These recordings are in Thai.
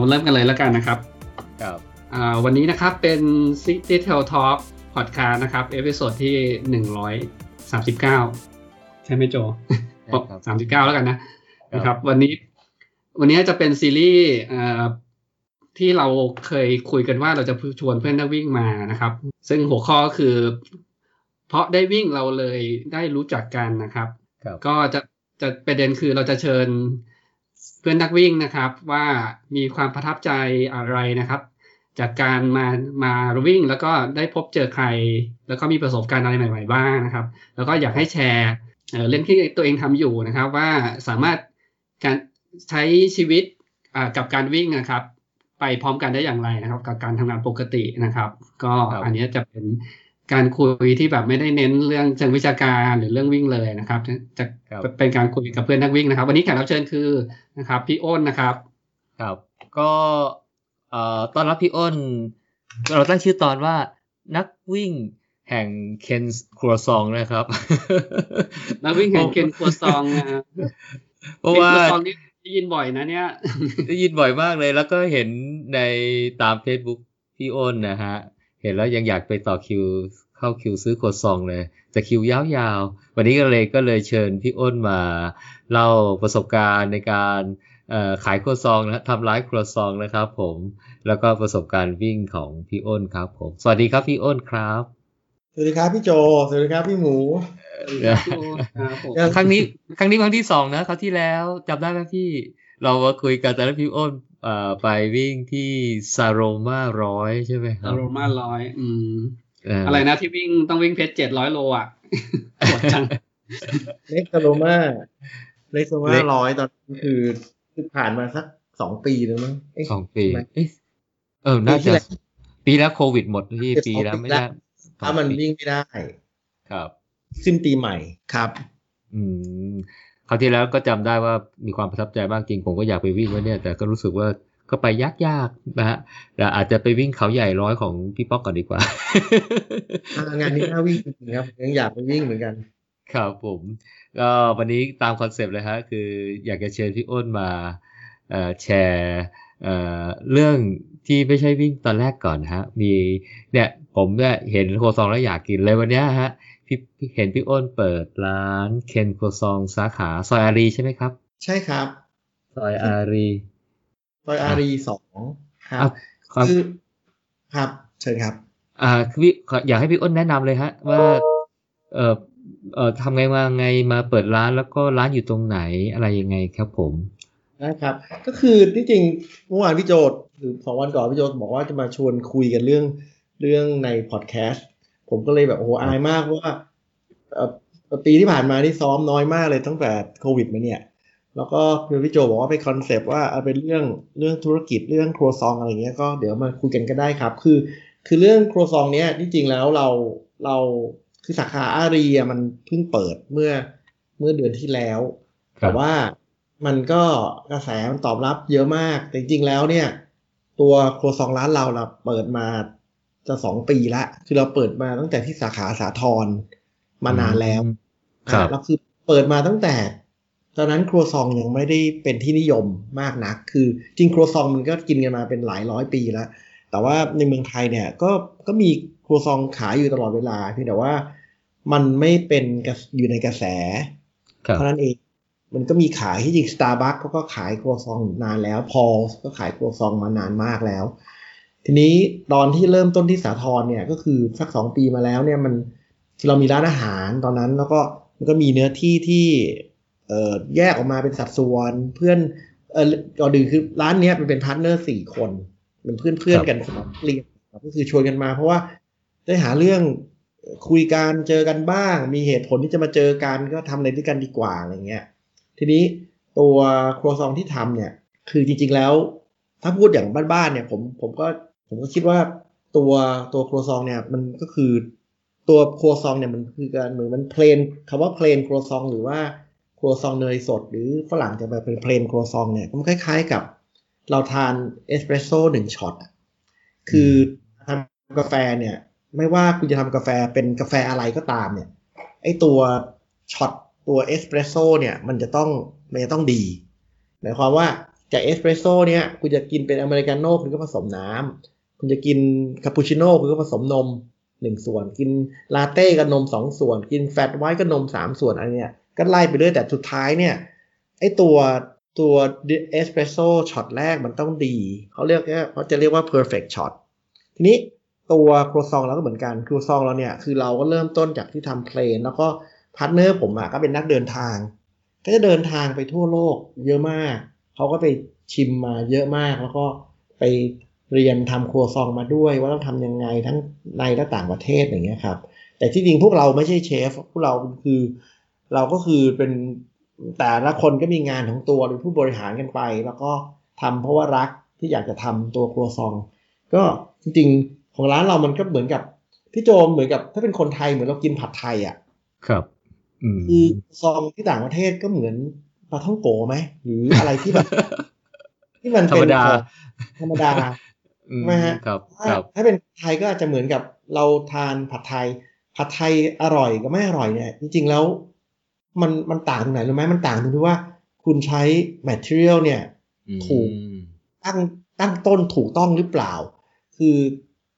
เราเริ่มกันเลยแล้วกันนะครับครับอ่าวันนี้นะครับเป็น City Trail Talk Podcast นะครับ episode ที่หนึ่งร้อยสามสิบเก้าใช่ไหมโจใช่ครับสามสิบเก้าแล้วกันนะนะครับ วันนี้ วันนี้จะเป็นซีรีส์อ่าที่เราเคยคุยกันว่าเราจะชวนเพื่อนนักวิ่งมานะครับ ซึ่งหัวข้อก็คือ เพราะได้วิ่งเราเลยได้รู้จักกันนะครับครับก็จะจะประเด็นคือเราจะเชิญ เพื่อนนักวิ่งนะครับว่ามีความประทับใจอะไรนะครับ จากการมามาวิ่งแล้วก็ได้พบเจอใคร แล้วก็มีประสบการณ์อะไรใหม่ๆบ้างนะครับ แล้วก็อยากให้แชร์เอ่อเรื่องที่ตัวเองทำอยู่นะครับ ว่าสามารถการใช้ชีวิตอ่ากับการวิ่งนะครับ ไปพร้อมกันได้อย่างไรนะครับ กับการทำงานปกตินะครับ ก็ครับอันนี้จะเป็น การคุยที่แบบไม่ได้เน้นเรื่องเชิงวิชาการหรือเรื่องวิ่งเลยนะครับ จะครับเป็นการคุยกับเพื่อนนักวิ่งนะครับ วันนี้แขกรับเชิญคือนะครับพี่อ้นนะครับ ครับ ก็เอ่อต้อนรับพี่อ้น เราตั้งชื่อตอนว่านักวิ่งแห่งเคนครัวซองนะครับ นักวิ่งแห่งเคนครัวซองนะฮะเพราะว่าเคนครัวซองนี่ได้ยินบ่อยนะเนี่ยได้ยินบ่อยมากเลย แล้วก็เห็นในตาม Facebook พี่อ้นนะฮะ เห็นแล้วยังอยากไปต่อคิวเข้าคิวซื้อโครัวซองเลยแต่คิวยาวๆ วันนี้ก็เลยก็เลยเชิญพี่อ้นมาเล่าประสบการณ์ในการเอ่อขายโครัวซองนะทำร้ายครัวซองนะครับ ผมแล้วก็ประสบการณ์วิ่งของพี่อ้นครับ ผมสวัสดีครับพี่อ้นครับสวัสดีครับพี่โจสวัสดีครับพี่หมูครับผมครั้งนี้ครั้งนี้ครั้งที่สองนะคราวที่แล้วจำได้ไหมพี่ เรามาคุยกันแต่ละพี่อ้นเอ่อ ไปวิ่งที่ซาโรมาร้อยใช่ไหมครัอาบรมาร้อยอืมเอะไรนะที่วิ่งต้องวิ่งเพชรเจ็ดร้อยโลอะปวดจังเล็กโรมาเล็กโรมาร้อยตอนนั้นคือคือผ่านมาสักสองปีแล้วมั้งเะสองปีไหมเอ๊ะเออน่าปีที่จะแล้วปีแล้วโควิดหมดพี่เจ็ดปีสองแล้วปีไม่ได้แล้วถ้ามันวิ่งไม่ได้ ครับขึ้นปีใหม่ครับ อืม คราวที่แล้วก็จำได้ว่ามีความประทับใจมากจริง ผมก็อยากไปวิ่งแล้วเนี่ย แต่ก็รู้สึกว่าก็ไปยากๆนะฮะแต่อาจจะไปวิ่งเขาใหญ่ร้อยของพี่ป๊อกก่อนดีกว่าอ่างานนี้น่าวิ่งจริงๆครับยังอยากไปวิ่งเหมือนกัน ครับผมก็วันนี้ตามคอนเซปต์เลยฮะคืออยากจะเชิญพี่อ้นมาเอ่อแชร์เอ่อเรื่องที่ไม่ใช่วิ่งตอนแรกก่อนฮะ มีเนี่ยผมเนี่ยเห็นโครัวซองแล้วอยากกินเลยวันเนี้ยฮะ พี่พี่เห็นพี่อ้นเปิดร้านเคนครัวซองสาขาซอยอารีใช่ไหมครับ ใช่ครับ ซอยอารีซอยอารีสองครัอะบครับคือครับ เชิญครับ อ่าคือพี่ขออยากให้พี่อ้นแนะนำเลยฮะ ว่าเอ่อเอ่อทำไงมาไงมาเปิดร้านแล้วก็ร้านอยู่ตรงไหนอะไรยังไงครับผมนะครับ ก็คือที่จริงเมื่อวานพี่โจทย์หรือสองวันก่อนพี่โจทย์บอกว่าจะมาชวนคุยกันเรื่องเรื่องในพอดแคสต์ ผมก็เลยแบบโอ้โหอายมากเพราะว่าเอ่อปีที่ผ่านมานี่ซ้อมน้อยมากเลยตั้งแต่โควิดมาเนี่ย แล้วก็พี่โจบอกว่าเป็นคอนเซปต์ว่าเอาเป็นเรื่องเรื่องธุรกิจเรื่องครัวซองอะไรเงี้ยก็เดี๋ยวมาคุยกันก็ได้ครับ คือ คือเรื่องครัวซองเนี้ยที่จริงแล้วเราเราคือสาขาอารีอะมันเพิ่งเปิดเมื่อเมื่อเดือนที่แล้วครับแต่ว่ามันก็กระแสมันตอบรับเยอะมากแต่จริงๆแล้วเนี่ย ตัวครัวซองร้านเราเราเปิดมา จะสองปีละคือเราเปิดมาตั้งแต่ที่สาขาสาทรมานานแล้วครับอะแล้วคือเปิดมาตั้งแต่ ตอนนั้นครัวซองยังไม่ได้เป็นที่นิยมมากนัก คือจริงครัวซองมันก็กินกันมาเป็นหลายร้อยปีแล้ว แต่ว่าในเมืองไทยเนี่ยก็ก็มีครัวซองขายอยู่ตลอดเวลาเพียงแต่ว่ามันไม่เป็นกระอยู่ในกระแสครับเท่านั้นเองมันก็มีขายที่จริง Starbucks เขาก็ขายครัวซองนานแล้วพอก็ขายครัวซองมานานมากแล้ว ทีนี้ตอนที่เริ่มต้นที่สาทรเนี่ยก็คือสักสองปีมาแล้วเนี่ยมันเรามีร้านอาหารตอนนั้นแล้วก็มันก็มีเนื้อที่ที่เอ่อแยกออกมาเป็นสัดส่วนเพื่อนเออก่อนอื่นคือร้านเนี้ยมันเป็น partner สี่คนเป็นเพื่อนเพื่อนๆกันสมัยเรียนก็คือชวนกันมา เพราะว่าได้หาเรื่องคุยกันเจอกันบ้าง มีเหตุผลที่จะมาเจอกันก็ทำอะไรด้วยกันดีกว่าอะไรเงี้ย ทีนี้ตัวครัวซองที่ทำเนี่ย คือจริงๆแล้ว ถ้าพูดอย่างบ้านๆเนี่ย ผมผมก็ ผมก็คิดว่าตัวตัวครัวซองเนี่ยมันก็คือตัวครัวซองเนี่ยมันคือการเหมือนมันเพลนคำว่าเพลนครัวซองหรือว่าครัวซองเนยสด หรือฝรั่งจะมาเป็นเพลนครัวซองเนี่ยมันคล้ายๆกับเราทานเอสเปรสโซ่หนึ่งช็อตอะคือทำกาแฟเนี่ย ไม่ว่าคุณจะทำกาแฟเป็นกาแฟอะไรก็ตามเนี่ย ไอตัวช็อตตัวเอสเปรสโซ่เนี่ย มันจะต้องมันจะต้องดีหมายความว่าจากเอสเปรสโซ่เนี่ยคุณจะกินเป็นอเมริกาโน่คุณก็ผสมน้ำ คุณจะกินคาปูชิโน่คุณก็ผสมนมหนึ่งส่วน กินลาเต้กับนมสองส่วน กิน flat white กับนมสามส่วนอะไรเนี่ยก็ไล่ไปเรื่อยแต่สุดท้ายเนี่ยไอตัวตัวเอสเปรสโซ่ช็อตแรกมันต้องดี เขาเรียกเขาจะเรียกว่า perfect shot ทีนี้ตัวครัวซองเราก็เหมือนกันครัวซองเราเนี่ยคือเราก็เริ่มต้นจากที่ทำ plain แล้วก็ partner ผมอะก็เป็นนักเดินทาง ก็จะเดินทางไปทั่วโลกเยอะมาก เขาก็ไปชิมมาเยอะมากแล้วก็ไป เรียนทำครัวซองมาด้วย ว่าต้องทำยังไงทั้งในและต่างประเทศอย่างเงี้ยครับ แต่ที่จริงพวกเราไม่ใช่เชฟพวกเราคือเราก็คือเป็นแต่ละคนก็มีงานของตัวเป็นผู้บริหารกันไป แล้วก็ทำเพราะว่ารักที่อยากจะทำตัวครัวซอง ก็จริงๆของร้านเรามันก็เหมือนกับพี่โจมเหมือนกับ ถ้าเป็นคนไทยเหมือนเรากินผัดไทยอะ ครับอืมคือซองที่ต่างประเทศก็เหมือนปลาท่องโกไหมหรืออะไรที่แบบ ที่มันธรเป็รมนดาของธรรมดา อืมไม่ฮะครับถ้าครับถ้าเป็นไทยก็อาจจะเหมือนกับเราทานผัดไทย ผัดไทยอร่อยกับไม่อร่อยเนี่ย จริง ๆ แล้ว มันมันต่างตรงไหนรู้ไหมมันต่างตรงที่ว่า คุณใช้ material เนี่ย ถูกอืมตั้งตั้งต้นถูกต้องหรือเปล่า คือ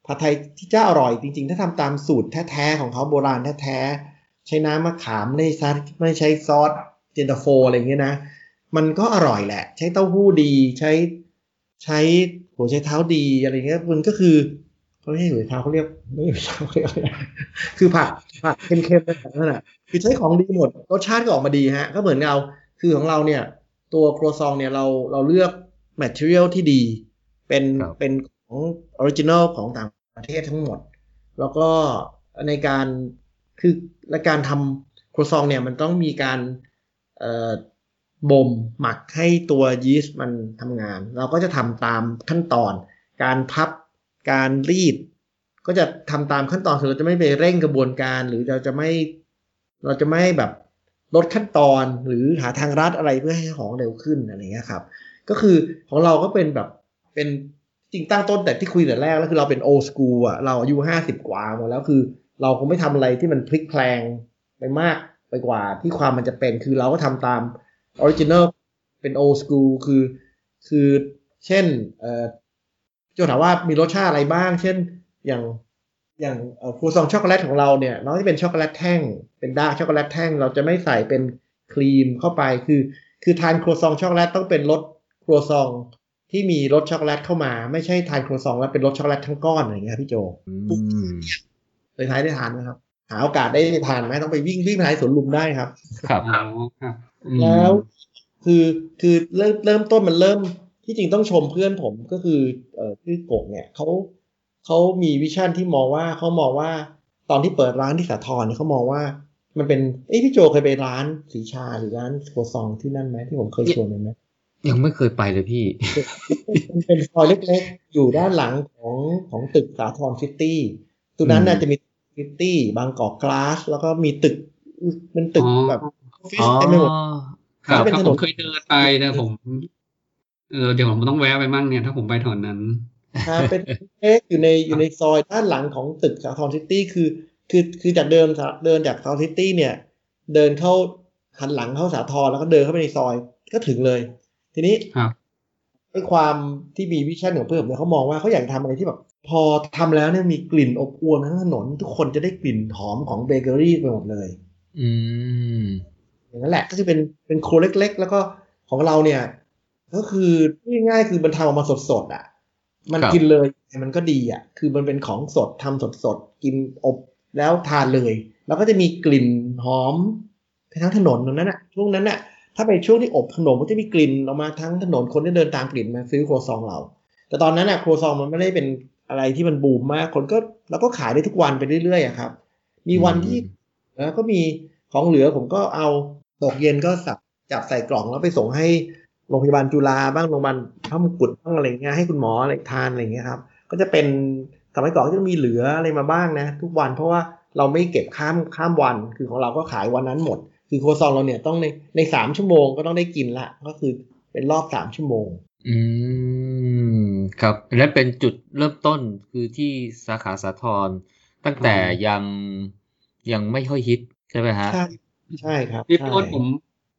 ผัดไทยที่เจ้าอร่อยจริง ๆ ถ้าทำตามสูตรแท้ๆของเขาโบราณแท้ๆใช้น้ำมะขามไม่ใช้ไม่ใช้ซอสเจนตาโฟอะไรอย่างเงี้ยนะ มันก็อร่อยแหละ ใช้เต้าหู้ดีใช้ ใช้หัวใช้เท้าดีอะไรเงี้ยมันก็คือเขาไม่ใช่หัวใช้เท้าเขาเรียกไม่ใช่หัวใช้เท้าเขาเรียกอะไรนะคือผัดผัดเค็มๆแบบนั้นแหละคือใช้ของดีหมดรสชาติก็ออกมาดีฮะ ก็เหมือนเราคือของเราเนี่ย ตัวครัวซองเนี่ยเราเราเลือก material ที่ดี เป็นครับเป็นของ original ของต่างประเทศทั้งหมด แล้วก็ในการคือและการทำครัวซองเนี่ยมันต้องมีการเอ่อ บ่มหมักให้ตัวยีสต์มันทำงาน เราก็จะทำตามขั้นตอน การพับการรีด ก็จะทำตามขั้นตอนคือเราจะไม่ไปเร่งกระบวนการ หรือเราจะไม่เราจะไม่แบบลดขั้นตอนหรือหาทางรัดอะไรเพื่อให้ของเร็วขึ้นอะไรเงี้ยครับก็คือของเราก็เป็นแบบเป็นจริงตั้งต้นแต่ที่คุยแต่แรกแล้วคือเราเป็นโอ s กูอะเราอายุห้าสิบกว่าหมดแล้วคือ เราคงไม่ทำอะไรที่มันพลิกแพลงไปมากไปกว่าที่ความมันจะเป็นคือเราก็ทำตาม ออริจิน l ลเป็นโอ s กูคือ คือเช่นเอ่อจะถามว่ามีรสชาติอะไรบ้าง เช่นอย่างอย่างเอ่อครัวซองช็อกโกแลตของเราเนี่ยน้องที่เป็นช็อกโกแลตแท่ง เป็น dark chocolate แท่ง เราจะไม่ใส่เป็นครีมเข้าไปคือ คือทานครัวซองช็อกโกแลตต้องเป็นรสครัวซองที่มีรสช็อกโกแลตเข้ามาไม่ใช่ทานครัวซองแล้วเป็นรสช็อกโกแลตทั้งก้อนอะไรอย่างเงี้ยพี่โจอืมเคยทานได้ทานไหมครับ หาโอกาสได้ทานไหมต้องไปวิ่งวิ่งไปทานสวนลุมได้ครับ ครับอ๋อครับอืมแล้วคือคือเริ่มเริ่มต้นมันเริ่มที่จริงต้องชมเพื่อนผมก็คือเอ่อพี่โกกเนี่ยเขาเขามี vision ที่มองว่าเขามองว่าตอนที่เปิดร้านที่สาทรเนี่ยเขามองว่า มันเป็นเอ้ยพี่โจเคยไปร้านสีชาหรือร้านครัวซองที่นั่นไหมที่ผมเคยชวนไปไหมยังไม่เคยไปเลยพี่ มันเป็นซอยเล็กๆ อยู่ด้านหลังของของตึกสาทรซิตี้ตรงนั้นน่าอืมจะมี ซิตี้บางกอกกลาส แล้วก็มีตึกเป็นตึกแบบออฟฟิศอ๋อเต็มไปหมดครับเป็นครับถนนผมเคยเดินไปแต่ผมเออเดี๋ยวผมต้องแวะไปมั่งเนี่ยถ้าผมไปถอนนั้นครับเป็นเล็กอยู่ในอยู่ในซอยด้านหลังของตึกสาทรซิตี้คือ คือคือจากเดินเดินจากสาทรซิตี้เนี่ย เดินเข้าหันหลังเข้าสาทรแล้วก็เดินเข้าไปในซอยก็ถึงเลย ทีนี้ครับไอ้ความที่มีวิชั่นของเพื่อนผมเนี่ยเขามองว่าเขาอยากทำอะไรที่แบบ พอทำแล้วเนี่ยมีกลิ่นอบอวลทั้งถนน ทุกคนจะได้กลิ่นหอมของเบเกอรี่ไปหมดเลย อืมอย่างนั้นแหละก็คือเป็นเป็นครัวเล็ก ๆ แล้วก็ของเราเนี่ย ก็คือง่ายๆคือมันทำออกมาสดๆอะ มันครับกินเลยมันก็ดีอะ คือมันเป็นของสดทำสดๆกินอบแล้วทานเลย แล้วก็จะมีกลิ่นหอมไปทั้งถนนตรงนั้นอะช่วงนั้นอะถ้าเป็นช่วงที่อบขนมก็จะมีกลิ่นออกมาทั้งถนนคนที่เดินตามกลิ่นมาซื้อครัวซองเรา แต่ตอนนั้นอะครัวซองมันไม่ได้เป็น อะไรที่มันบูมมากคนก็เราก็ขายได้ทุกวันไปเรื่อยๆอะครับ มีวันที่แล้วก็มีของเหลือผมก็เอาตกเย็นก็สับจับใส่กล่องแล้วไปส่งให้โรงพยาบาลจุฬาบ้างโรงพยาบาลพระมงกุฎบ้างอะไรเงี้ยให้คุณหมออะไรทานอะไรเงี้ยครับ ก็จะเป็นสมัยก่อนก็จะมีเหลืออะไรมาบ้างนะ ทุกวันเพราะว่าเราไม่เก็บข้ามข้ามวันคือของเราก็ขายวันนั้นหมด คือโครัวซองเราเนี่ยต้องในในสามชั่วโมงก็ต้องได้กินละก็คือเป็นรอบสามชั่วโมง อืม ครับอันนั้นเป็นจุดเริ่มต้นคือที่สาขาสาทรตั้งแต่ยังยังไม่ค่อยฮิตใช่ไหมฮะ ใช่ใช่ครับพี่ใช่โพสผม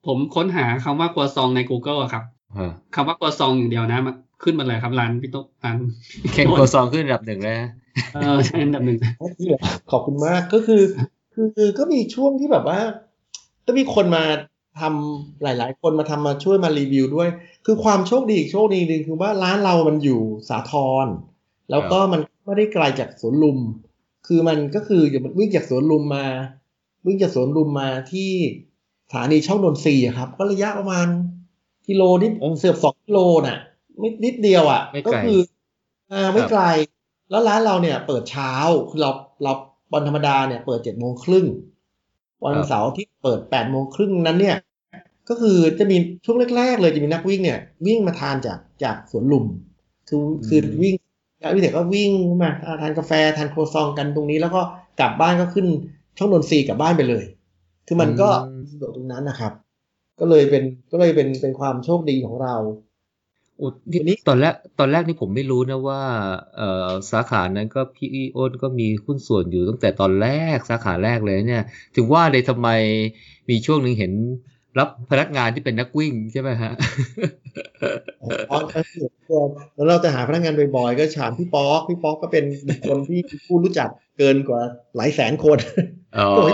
ผมค้นหาคำว่าครัวซองใน Google อะครับฮะคำว่ากัวซองอย่างเดียวนะมันขึ้นมาเลยครับร้านพี่ตุ๊กร้านแค่โคซองขึ้นอันดับหนึ่งแล้วเออใช่อันดับหนึ่งขอบคุณมากก็คือ คือคือก็มีช่วงที่แบบว่าก็มีคนมา ทำหลาย ๆ คนมาทำมาช่วยมารีวิวด้วย คือความโชคดีอีกโชคดีหนึ่งคือว่าร้านเรามันอยู่สาทรแล้วก็มันไม่ได้ไกลจากสวนลุม คือมันก็คืออย่างมันวิ่งจากสวนลุมมา วิ่งจากสวนลุมมาที่สถานีช่องนนทรีย์อะครับ ก็ระยะประมาณกิโลนิดโอ้เสือบสองกิโลน่ะไม่นิดเดียวอะไม่ไกลก็คืออ่าไม่ครับไกล แล้วร้านเราเนี่ย เปิดเช้าคือเราเราวันธรรมดาเนี่ยเปิดเจ็ดโมงครึ่ง วันเสาร์ที่เปิดแปดโมงครึ่งนั้นเนี่ย ก็คือจะมีช่วงแรก ๆ เลยจะมีนักวิ่งเนี่ย วิ่งมาทานจากจากสวนลุม คือคือวิ่งนักวิ่งเด็กก็วิ่งมาทานกาแฟทานโครซองกันตรงนี้ แล้วก็กลับบ้านก็ขึ้นช่องนนทรีย์กลับบ้านไปเลย คือมันก็อืมสะดวกตรงนั้นนะครับ ก็เลยเป็นก็เลยเป็นเป็นความโชคดีของเราโอ้ทีนี้ตอนแรกตอนแรกนี่ผมไม่รู้นะว่าเอ่อสาขานั้นก็พี่อ้นก็มีหุ้นส่วนอยู่ตั้งแต่ตอนแรกสาขาแรกเลยเนี่ย ถึงว่าเลยทำไมมีช่วงหนึ่งเห็นรับพนักงานที่เป็นนักวิ่งใช่ไหมฮะอ๋อแล้วเราจะหาพนักงานบ่อยๆก็ถามพี่ป๊อกพี่ป๊อกก็เป็นบุคคลที่ผู้รู้จักเกินกว่าหลายแสนคนอ๋อโอ้ย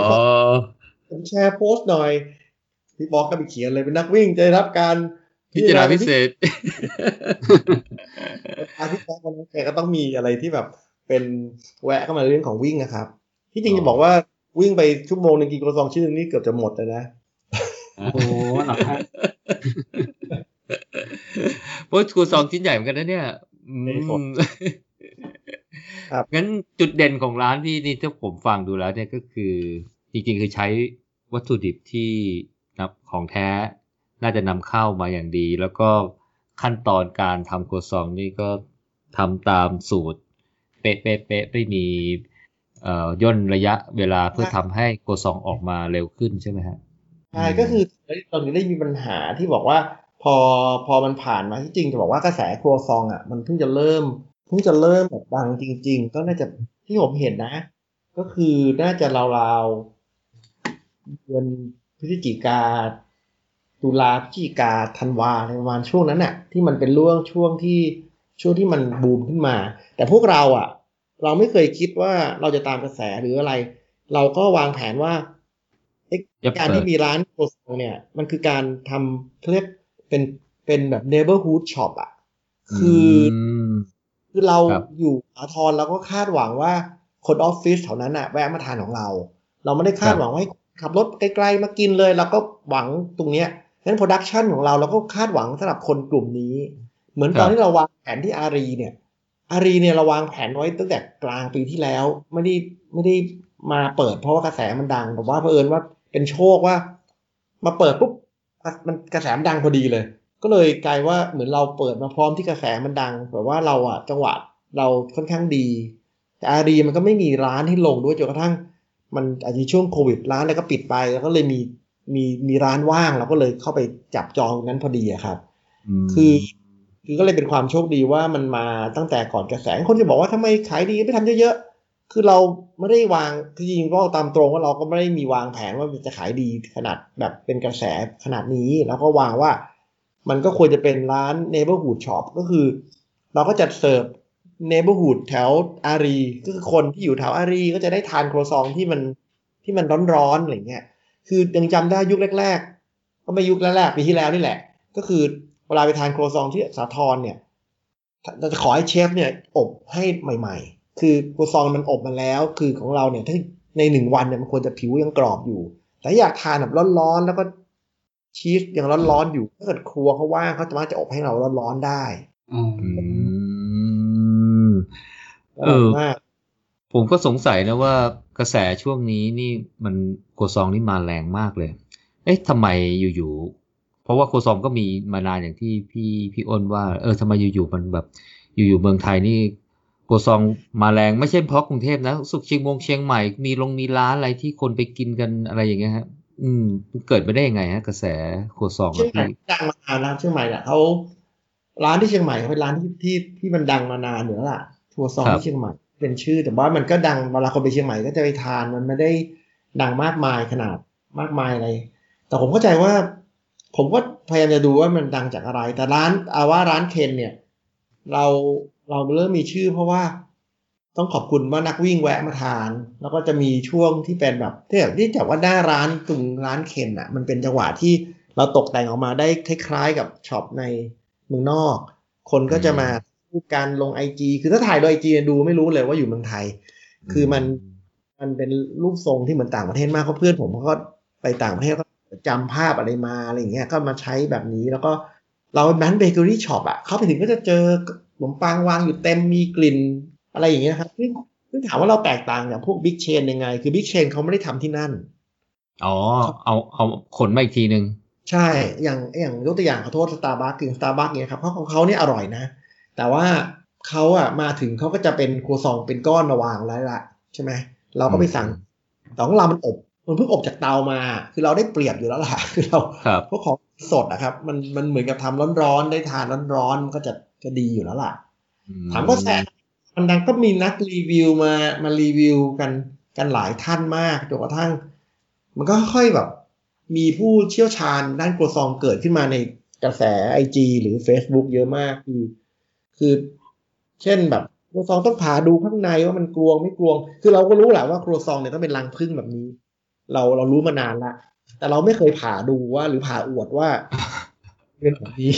ผมแชร์โพสต์หน่อย พี่ป๊อกก็ไปเขียนเลยเป็นนักวิ่งจะได้รับการ พิจารณาพิเศษอาพี่ป๊อกมันแกก็ต้องมีอะไรที่แบบเป็นแวะเข้ามาเรื่องของวิ่งนะครับ ที่จริงอ๋อจะบอกว่าวิ่งไปชั่วโมงหนึ่งกิโลซองชิ้นหนึงนี่เกือบจะหมดเลยนะโอ้โหเหรอฮะเพราะครูซองชิ้นใหญ่เหมือนกันนะเนี่ยอืมไม่หมดครับงั้นจุดเด่นของร้านพี่นี่ถ้าผมฟังดูแล้วเนี่ยก็คือ จริงๆ คือใช้วัตถุดิบที่นับของแท้ น่าจะนำเข้ามาอย่างดี แล้วก็ขั้นตอนการทำครัวซองนี่ก็ทำตามสูตร เป๊ะเป๊ะเป๊ะไม่มีย่นระยะเวลาเพื่อทำให้ครัวซองออกมาเร็วขึ้นใช่ไหมฮะใช่ก็คือตอนนี้ได้มีปัญหาที่บอกว่าพอพอมันผ่านมาที่จริงจะบอกว่ากระแสครัวซองอะมันเพิ่งจะเริ่มเพิ่งจะเริ่มแบบดังจริง ๆ ก็น่าจะที่ผมเห็นนะ ก็คือน่าจะราวๆเดือนพฤศจิกา ตุลาพฤศจิกาธันวาอะไรประมาณช่วงนั้นน่ะ ที่มันเป็นร่วงช่วงที่ช่วงที่มันบูมขึ้นมา แต่พวกเราอะ เราไม่เคยคิดว่าเราจะตามกระแสหรืออะไร เราก็วางแผนว่าเอ๊ะจะเปิดการที่มีร้านโครซองเนี่ย มันคือการทำเขาเรียกเป็นเป็นแบบ neighborhood shop อะ คืออมคือเราครับอยู่สาทรเราก็คาดหวังว่าคนออฟฟิศแถวนั้นอะ แวะมาทานของเรา เราไม่ได้คาดหวังว่าให้ขับรถไกลๆมากินเลย เราก็หวังตรงเนี้ย งั้น production ของเราเราก็คาดหวังสำหรับคนกลุ่มนี้ เหมือนตอนที่เราวางแผนที่อารีเนี่ยอารีเนี่ยเราวางแผนไว้ตั้งแต่กลางปีที่แล้วไม่ได้ไม่ได้มาเปิดเพราะว่ากระแสมันดังแต่ว่าเผอิญว่าเป็นโชคว่า มาเปิดปุ๊บมันกระแสมันดังพอดีเลย ก็เลยกลายว่าเหมือนเราเปิดมาพร้อมที่กระแสมันดังแบบว่าเราอะจังหวะเราค่อนข้างดี แต่อารีมันก็ไม่มีร้านให้ลงด้วยจนกระทั่ง มันอาจจะช่วงโควิดร้านแล้วก็ปิดไปแล้วก็เลยมี มีมีร้านว่างเราก็เลยเข้าไปจับจองตรงนั้นพอดีอะครับมคือคือก็เลยเป็นความโชคดีว่ามันมาตั้งแต่ก่อนกระแสคนจะบอกว่าทำไมขายดีไม่ทำเยอะๆ คือเราไม่ได้วางคือจริงๆก็ตามตรงว่าเราก็ไม่ได้มีวางแผนว่ามันจะขายดีขนาดแบบเป็นกระแสขนาดนี้ แล้วก็วางว่ามันก็ควรจะเป็นร้าน neighborhood shop ก็คือ เราก็จะเสิร์ฟ neighborhood แถวอารีก็คือคนที่อยู่แถวอารีก็จะได้ทานโครซองที่มันที่มันร้อนๆอะไรเงี้ย คือยังจำได้ยุคแรก ๆ ก็ไม่ยุคแรกๆปีที่แล้วนี่แหละ ก็คือเวลาไปทานโครซองที่สาทรเนี่ยเราจะขอให้เชฟเนี่ยอบให้ใหม่ ๆ คือโครซองมันอบมาแล้ว คือของเราเนี่ยถ้าในหนึ่งวันเนี่ยมันควรจะผิวยังกรอบอยู่ แต่อยากทานแบบร้อนๆแล้วก็ชีสยังร้อนๆอยู่ถ้าเกิดครัวเขาว่างเขาสามารถจะอบให้เราร้อนๆได้อ๋ออืมเออมาก ผมก็สงสัยนะว่ากระแสช่วงนี้นี่มันโคซองนี่มาแรงมากเลย เอ๊ะทำไมอยู่ๆ เพราะว่าโคซองก็มีมานานอย่างที่พี่พี่อ้นว่า เออทำไมอยู่ๆมันแบบ อยู่ๆเมืองไทยนี่โคซองมาแรงไม่ใช่เพราะกรุงเทพนะ สุขเชียงมงเชียงใหม่ มีลงมีร้านอะไรที่คนไปกินกันอะไรอย่างเงี้ยฮะ อืม เกิดมาได้ยังไงฮะ กระแสโคซองเชียงใหม่ดังมานานแล้วเชียงใหม่เนี่ยเขาร้านที่เชียงใหม่เขาเป็นร้านที่ที่ที่มันดังมานานอยู่แล้วล่ะทัวซองที่เชียงใหม่ เป็นชื่อแต่ว่ามันก็ดังเวลาคนไปเชียงใหม่ก็จะไปทานมันไม่ได้ดังมากมายขนาดมากมายอะไร แต่ผมเข้าใจว่า ผมก็พยายามจะดูว่ามันดังจากอะไร แต่ร้านอาว่าร้านเคนเนี่ย เราเราเริ่มมีชื่อเพราะว่าต้องขอบคุณว่านักวิ่งแวะมาทาน แล้วก็จะมีช่วงที่เป็นแบบที่แบบที่จับว่าหน้าร้านตรงร้านเคนอะ มันเป็นจังหวะที่เราตกแต่งออกมาได้คล้ายๆ กับช็อปในเมืองนอก คนก็จะมา การลงไอจีคือถ้าถ่ายโดยไอจีดูไม่รู้เลยว่าอยู่เมืองไทย คือมันมันเป็นรูปทรงที่เหมือนต่างประเทศมากเพราะเพื่อนผมเขาก็ไปต่างประเทศก็จำภาพอะไรมาอะไรอย่างเงี้ยก็มาใช้แบบนี้แล้วก็เราเป็นร้าน bakery shop อะเข้าไปถึงก็จะเจอขนมปังวางอยู่เต็มมีกลิ่นอะไรอย่างเงี้ยครับซึ่งซึ่งถามว่าเราแตกต่างจากพวก big chain ยังไง คือ big chain เขาไม่ได้ทำที่นั่น อ๋อ เอาเอาขนมาอีกทีหนึ่งใช่ อย่างอย่างยกตัวอย่างขอโทษสตาร์บัคคือสตาร์บัคเนี่ยครับเพราะของเขาเนี่ยอร่อยนะ แต่ว่าเขาอะมาถึงเขาก็จะเป็นครัวซองเป็นก้อนมาวางแล้วละใช่ไหมเราก็ไปสั่งแต่ของเรามันอบมันเพิ่งอบจากเตามา คือเราได้เปรียบอยู่แล้วล่ะคือเราครับพวกของสดนะครับ มันมันเหมือนกับทำร้อนๆได้ทานร้อนๆมันก็จะจะดีอยู่แล้วล่ะ ถามว่าแสนมันดังก็มีนักรีวิวมามารีวิวกันกันหลายท่านมากจนกระทั่ง มันก็ค่อยแบบ มีผู้เชี่ยวชาญด้านกรซองเกิดขึ้นมาในกระแสไอจีหรือ Facebook เยอะมากคือ คือเช่นแบบครัวซองต้องผ่าดูข้างในว่ามันกลวงไม่กลวง คือเราก็รู้แหละว่าครัวซองเนี่ยต้องเป็นรังพึ่งแบบนี้ เราเรารู้มานานละแต่เราไม่เคยผ่าดูว่า หรือผ่าอวดว่าเป็นแบบนี้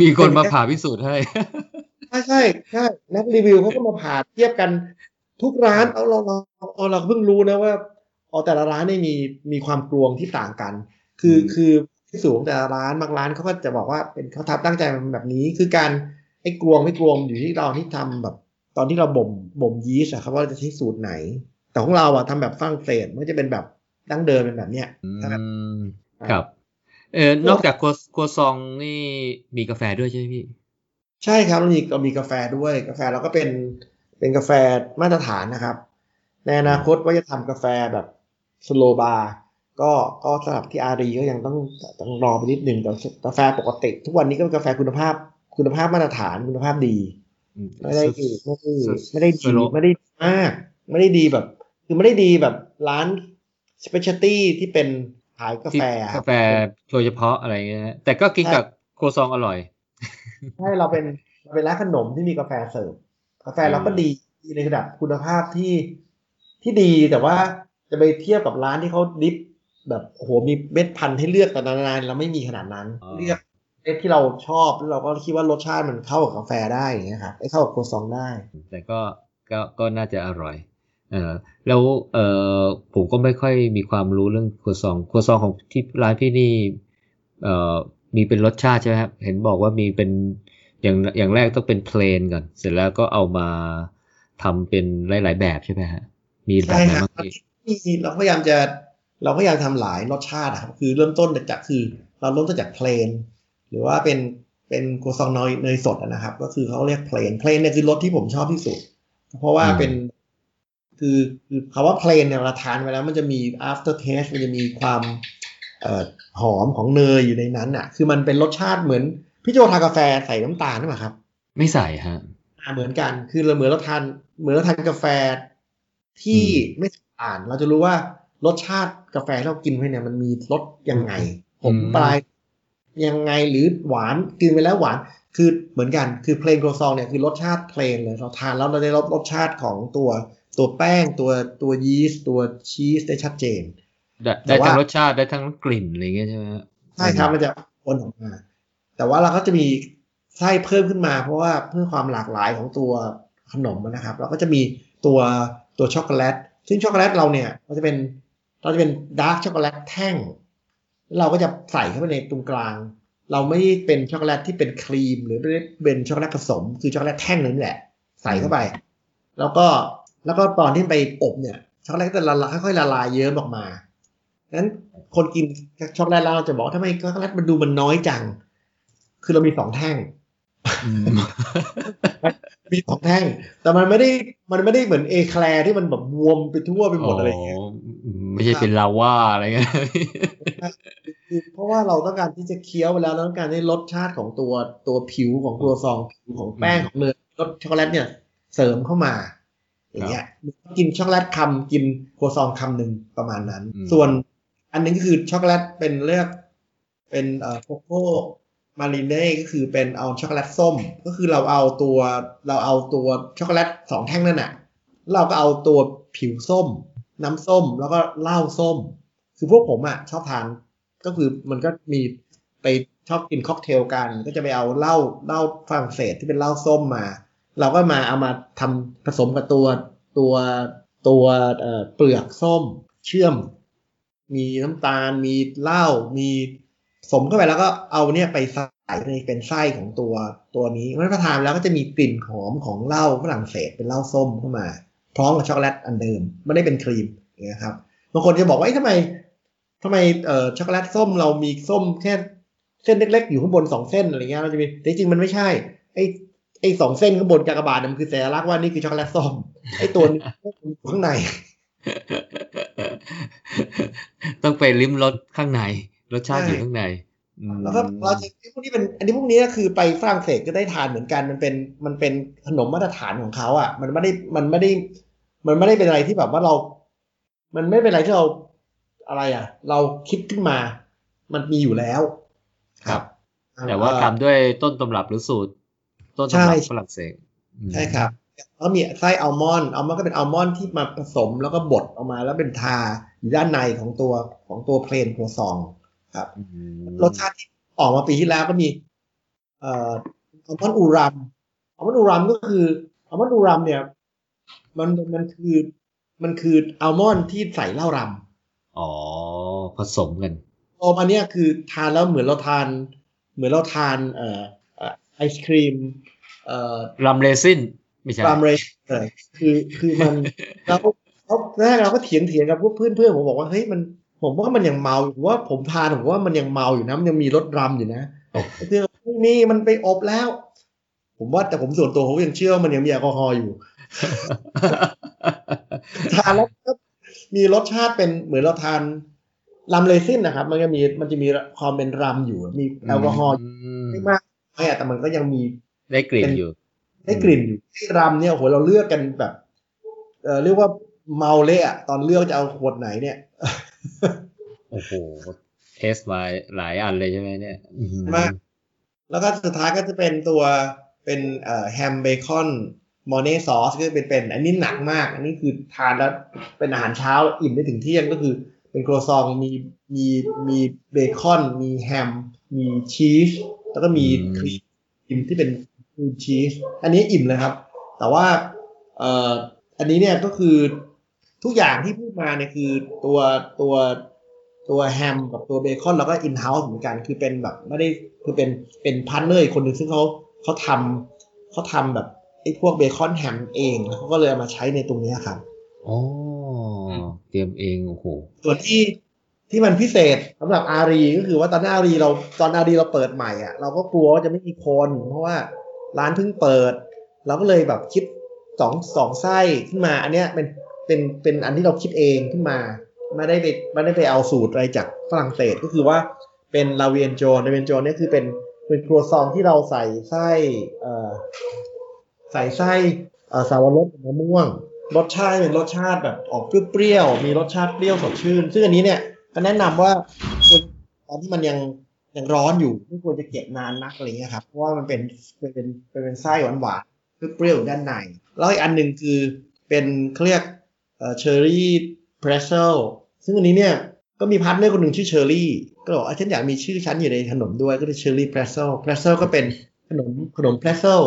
มีคนมาผ่าพิสูจน์ให้ใช่ใช่ใช่นักรีวิวเขาก็มาผ่าเทียบกันทุกร้านเอาเราเราเอาเราเพิ่งรู้นะว่าเอาแต่ละร้านเนี่ยมีมีความกลวงที่ต่างกัน คืออืมคือ ที่สูงแต่ละร้านบางร้านเขาก็จะบอกว่าเป็นเขาทำตั้งใจมันแบบนี้ คือการไอ้กลวงไม่กลวงอยู่ที่เราที่ทำแบบ ตอนที่เราบ่มบ่มยีสต์อะครับว่าเราจะใช้สูตรไหน แต่ของเราอะทำแบบฝรั่งเศสมันก็จะเป็นแบบดั้งเดิมเป็นแบบเนี้ยอืนะครับมครับเออนอกจากครัวครัวซองนี่มีกาแฟด้วยใช่ไหมพี่ ใช่ครับเรามีเรามีกาแฟด้วยกาแฟเราก็เป็นเป็นกาแฟมาตรฐานนะครับ ในอนาคตว่าจะทำกาแฟแบบสโลบาร์ ก็ก็สำหรับที่อารีก็ยังต้องต้องรอไปนิดหนึ่งแต่กาแฟปกติ ทุกวันนี้ก็เป็นกาแฟคุณภาพ คุณภาพมาตรฐานคุณภาพดีไม่ได้ดีไม่ได้ไม่ได้ดีสโลไม่ได้ดีมาก ไม่ได้ดีแบบ คือไม่ได้ดีแบบร้าน specialty ที่เป็นขายกาที่แฟอะกาแฟโดยเฉพาะอะไรเงี้ยแต่ก็กินกับครัวซองอร่อยใช่เราเป็นเราเป็นร้านขนมที่มีกาแฟเสิร์ฟกาแฟเราก็ดีดีในระดับคุณภาพที่ที่ดีแต่ว่าจะไปเทียบกับร้านที่เขาดิฟ แบบโอ้โหมีเม็ดพันธุ์ให้เลือกแต่นานๆเราไม่มีขนาดนั้นอ๋อเลือกเม็ดที่เราชอบแล้วเราก็คิดว่ารสชาติมันเข้ากับกาแฟได้อย่างเงี้ยครับไอ้เข้ากับโครัวซองได้ แต่ก็ก็ก็น่าจะอร่อยเออแล้วเออผมก็ไม่ค่อยมีความรู้เรื่องครัวซองครัวซองของที่ร้านพี่นี่เอ่อมีเป็นรสชาติใช่ไหมครับเห็นบอกว่ามีเป็นอย่างอย่างแรกต้องเป็นเพลนก่อน เสร็จแล้วก็เอามาทำเป็นหลาย ๆ แบบใช่ไหมฮะมีแบบใช่ไหนครับบ้างพี่ที่เราพยายามจะ เราพยายามทำหลายรสชาติอะครับคือเริ่มต้นจากคือ เราเริ่มต้นจากเพลน หรือว่าเป็นเป็นโครัวซองเนยเนยสดอะนะครับ ก็คือเขาเรียกเพลนเพลนเนี่ยคือรสที่ผมชอบที่สุด เพราะว่าเป็นคือคือคำว่าเพลนเนี่ยเวลาทานไปแล้ว มันจะมี after taste มันจะมีความเอ่อหอมของเนยอยู่ในนั้นอะ คือมันเป็นรสชาติเหมือนพี่โจทานกาแฟใส่น้ำตาลใช่ไหมครับ ไม่ใส่ฮะอ่าเหมือนกัน คือเราเหมือนเราทานเหมือนเราทานกาแฟที่อืมไม่ใส่น้ำตาลเราจะรู้ว่า รสชาติกาแฟที่เรากินไปเนี่ยมันมีรสยังไงผมอืมปลายยังไงหรือหวานกินไปแล้วหวาน คือเหมือนกันคือเพลนโครซองเนี่ยคือรสชาติเพลนเลยเราทานแล้วเราได้รับรสชาติของตัวตัวแป้งตัวตัวยีสต์ตัวชีสได้ชัดเจน ได้แต่ได้ทั้งว่ารสชาติได้ทั้งกลิ่นอะไรเงี้ยใช่ไหมฮะใช่ครับมันจะปนออกมา แต่ว่าเราก็จะมีไส้เพิ่มขึ้นมา เพราะว่าเพื่อความหลากหลายของตัวขนมนะครับ เราก็จะมีตัวตัวช็อกโกแลตซึ่งช็อกโกแลตเราเนี่ยเราจะเป็น เราจะเป็น dark chocolate แท่ง เราก็จะใส่เข้าไปในตรงกลาง เราไม่เป็นช็อกโกแลตที่เป็นครีม หรือเป็นช็อกโกแลตผสม คือช็อกโกแลตแท่งนั่นแหละ ใส่เข้าไป แล้วก็แล้วก็ตอนที่ไปอบเนี่ยช็อกโกแลตก็จะละลายค่อยๆละลายเยิ้มออกมา งั้นคนกินช็อกโกแลตเราจะบอกทำไมช็อกโกแลตมันดูมันน้อยจัง คือเรามีสองแท่ง มมีสองแท่ง แต่มันไม่ได้มันไม่ได้เหมือนเอแคลร์ที่มันแบบบวมไปทั่วไปหมดอะไรอย่างเงี้ยอ๋อไม่ใช่เป็นลาวาอะไรเงี้ยคือเพราะว่าเราต้องการที่จะเคี้ยวไปแล้วเราต้องการให้รสชาติของตัวตัวผิวของตัวซองผิวของแป้งของเนยรสช็อกโกแลตเนี่ยเสริมเข้ามา อย่างเงี้ยกินช็อกโกแลตคำกินครัวซองคำหนึ่งประมาณนั้นอืมส่วนอันหนึ่งก็คือช็อกโกแลตเป็นเรียกเป็นเอ่อ choco Marnier ก็คือเป็นเอาช็อกโกแลตส้ม ก็คือเราเอาตัวเราเอาตัวช็อกโกแลตสองแท่งนั่นน่ะแล้วเราก็เอาตัวผิวส้ม น้ำส้มแล้วก็เหล้าส้ม คือพวกผมอะชอบทานก็คือมันก็มีไปชอบกินค็อกเทลกัน ก็จะไปเอาเหล้าเหล้าฝรั่งเศสที่เป็นเหล้าส้มมา เราก็มาเอามาทำผสมกับตัวตัวตัวเอ่อเปลือกส้ม เชื่อม มีน้ำตาล มีเหล้ามี สมเข้าไปแล้วก็เอาเนี่ยไปใส่ในเป็นไส้ของตัวตัวนี้เมื่อประทานแล้วก็จะมีกลิ่นหอมของเหล้าฝรั่งเศสเป็นเหล้าส้มเข้ามา พร้อมกับช็อกโกแลตอันเดิมไม่ได้เป็นครีมอย่างเงี้ยครับบางคนจะบอกว่าทำไมทำไมเอ่อช็อกโกแลตส้มเรามีส้มแค่เส้นเล็กๆ อยู่ข้างบนสองเส้นอะไรเงี้ยเราจะมีแต่จริงมันไม่ใช่ไอ้ไอ้สองเส้นข้างบนกากบาทมันคือสัญลักษณ์ว่านี่คือช็อกโกแลตส้มไอ้ตัวนี้อยู่ข้างใน ต้องไปลิ้มรสข้างใน รสชาติอยู่ใช่ข้างในอืมแล้วก็เราจะพวกนี้เป็น อันนี้พวกนี้ก็คือไปฝรั่งเศสก็ได้ทานเหมือนกันมันเป็นมันเป็นขนมมาตรฐานของเขาอะ มันไม่ได้มันไม่ได้ มันไม่ได้เป็นอะไรที่แบบว่าเรา มันไม่เป็นอะไรที่เราอะไรอะ เราคิดขึ้นมา มันมีอยู่แล้ว ครับ แต่ว่าทำด้วยต้นตำรับหรือสูตร ต้นใช่ตำรับฝรั่งเศสอืมใช่ครับแล้วมีไส้อัลมอนด์อัลมอนด์ก็เป็นอัลมอนด์ที่มาผสมแล้วก็บดออกมาแล้วเป็นทาอยู่ด้านในของตัวของตัวเพลนครัวซอง ครับอืมรสชาติที่ออกมาปีที่แล้วก็มีเอ่ออัลมอนด์อูรัมอัลมอนด์อูรัมก็คืออัลมอนด์อูรัมเนี่ย มันมันคือมันคืออัลมอนด์ที่ใส่เหล้ารำอ๋อ ผสมกันโอมอันเนี้ยคือทานแล้วเหมือนเราทาน เหมือนเราทานเอ่อเอ่อไอศครีมเอ่อรัมเรซินไม่ใช่ฟาร์มเรสเลยคือคือมันเราเราแรกเราก็เถียงเถียงกับพวกเพื่อนเพื่อนผมบอกว่าเฮ้ยมัน ผมว่ามันยังเมาอยู่ผมว่าผมทานผมว่ามันยังเมาอยู่นะมันยังมีรสรำอยู่นะเพื่อนไม่มีมันไปอบแล้ว ผมว่าแต่ผมส่วนตัวผมยังเชื่อว่ามันยังมีแอลกอฮอล์อยู่ทานแล้วก็มีรสชาติเป็นเหมือนเราทานรัมเลซินนะครับ มันจะมีมันจะมีความเป็นรัมอยู่ มีแอลกอฮอล์มไม่มากไม่อะแต่มันก็ยังมีได้กลิ่นอยู่ ได้กลิ่นอยู่ที่รำเนี่ยโอ้โหเราเลือกกันแบบเออเรียกว่าเมาเละอะตอนเลือกจะเอาขวดไหนเนี่ย โอ้โห taste มาหลายอันเลยใช่ไหมเนี่ยอืมมากแล้วก็สุดท้ายก็จะเป็นตัวเป็นเอ่อแฮมเบคอน mornay sauce ก็เป็นเป็น อันนี้หนักมาก อันนี้คือทานแล้วเป็นอาหารเช้าอิ่มได้ถึงเที่ยงก็คือ เป็นครัวซองมีมีมีเบคอน มีแฮม มีชีส แล้วก็มีครีมอิ่มที่เป็นครีมชีส อันนี้อิ่มเลยครับ แต่ว่าเอ่ออันนี้เนี่ยก็คือ ทุกอย่างที่พูดมาเนี่ยคือตัวตัวตัวแฮมกับตัวเบคอนแล้วก็ in-house เหมือนกัน คือเป็นแบบไม่ได้คือเป็นเป็น partner อีกคนหนึ่งซึ่งเขาเขาทำเขาทำแบบไอ้พวกเบคอนแฮมเองแล้วเขาก็เลยเอามาใช้ในตรงเนี้ยครับอ๋อเตรียมเองโอ้โหส่วนที่ที่มันพิเศษสำหรับอารีก็คือว่าตอนอารีเราตอนอารีเราเปิดใหม่อะเราก็กลัวว่าจะไม่มีคน เพราะว่าร้านเพิ่งเปิด เราก็เลยแบบคิดสองสองไส้ขึ้นมา อันเนี้ยเป็น เป็นเป็นอันที่เราคิดเองขึ้นมาไม่ได้ไปไม่ได้ไปเอาสูตรอะไรจากฝรั่งเศสก็คือว่าเป็นลาเวียนโจนลาเวียนโจนเนี่ยคือเป็นเป็นครัวซองที่เราใส่ไส้ใส่ไส้สาวรสมะม่วง รสชาติเป็นรสชาติแบบออกเปรี้ยวๆมีรสชาติเปรี้ยวสดชื่น ซึ่งอันนี้เนี่ยก็แนะนำว่าตอนที่มันยังยังร้อนอยู่ไม่ควรจะเก็บนานนักอะไรเงี้ยครับเพราะว่ามันเป็นเป็นเป็นเป็นเป็นไส้หวานๆเปรี้ยวด้านในแล้วอีกอันหนึ่งคือเป็นเขาเรียก เอ่อ cherry pretzel ซึ่งอันนี้เนี่ยก็มี partner คนหนึ่งชื่อเชอร์รี่ก็บอกว่าฉันอยากมีชื่อฉันอยู่ในขนมด้วยก็คือ cherry pretzel pretzel ก็เป็นขนมขนม pretzel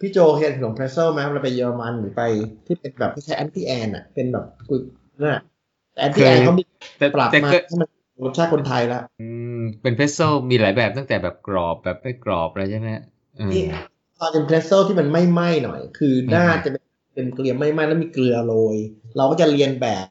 พี่โจเคยเห็นขนม pretzel ไหมเวลาไปเยอรมันหรือไปที่เป็นแบบไม่ใช่ Auntie Anne อะเป็นแบบกุยนั่นน่ะแต่แอนตี้แอนเคยเขามีแต่ปรับแต่มาก็ให้มันรสชาติคนไทยแล้วอืมเป็น pretzel มีหลายแบบตั้งแต่แบบกรอบแบบไม่กรอบอะไรใช่ไหมอืมนี่ตอนเป็น pretzel ที่มันไหม้ๆหน่อย คือหน้าอืมจะเป็น เป็นเกลียมไม่ไหม้แล้วมีเกลือโรย เราก็จะเลียนแบบ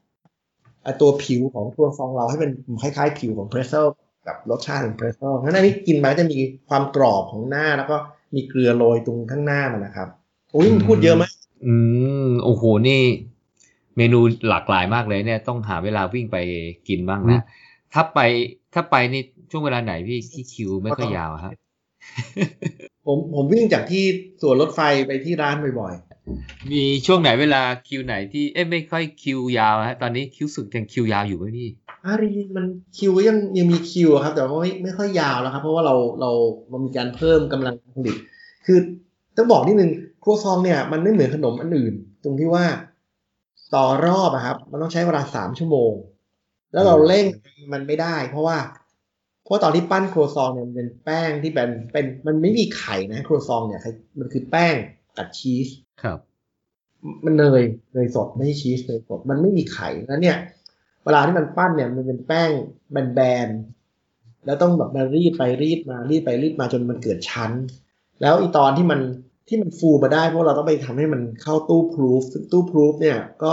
ไอ้ตัวผิวของตัวซองเราให้มันคล้ายๆ ผิวของ pretzel กับรสชาติของ pretzel เพราะฉะนั้นอันนี้กินมาก็จะมีความกรอบของหน้าแล้วก็มีเกลือโรยตรงข้างหน้ามันนะครับโอ้ยมันพูดเยอะไหมาก อืมโอ้โหนี่ เมนูหลากหลายมากเลยเนี่ย ต้องหาเวลาวิ่งไปกินบ้างนะถ้าไปถ้าไปนี่ช่วงเวลาไหนพี่ที่คิวไม่ค่อยยาวอะครับผมผมวิ่งจากที่สวนรถไฟไปที่ร้านบ่อย มีช่วงไหนเวลาคิวไหนที่เอ๊ะไม่ค่อยคิวยาวฮะตอนนี้คิวสึกยังคิวยาวอยู่ไหมพี่อารีมันคิวยังยังมีคิวครับ แต่ว่าไม่ไม่ค่อยยาวแล้วครับ เพราะว่าเราเรามันมีการเพิ่มกำลังผลิตคือต้องบอกนิดนึงครัวซองเนี่ยมันไม่เหมือนขนมอันอื่น ตรงที่ว่าต่อรอบอะครับ มันต้องใช้เวลาสามชั่วโมง แล้วเราเร่งมันไม่ได้ เพราะว่าเพราะตอนที่ปั้นครัวซองเนี่ยมันเป็นแป้งที่เป็นเป็นมันไม่มีไข่นะครัวซองเนี่ยมันคือแป้งกับชีส ครับ มันเนยเนยสดไม่ใช่ชีสเนยสดมันไม่มีไข่แล้วเนี่ย เวลาที่มันปั้นเนี่ยมันเป็นแป้งแบนๆแล้วต้องแบบมารีดไปรีดมารีดไปรีดมาจนมันเกิดชั้น แล้วอีตอนที่มันที่มันฟูมาได้เพราะเราต้องไปทำให้มันเข้าตู้ proof ซึ่งตู้ proof เนี่ยก็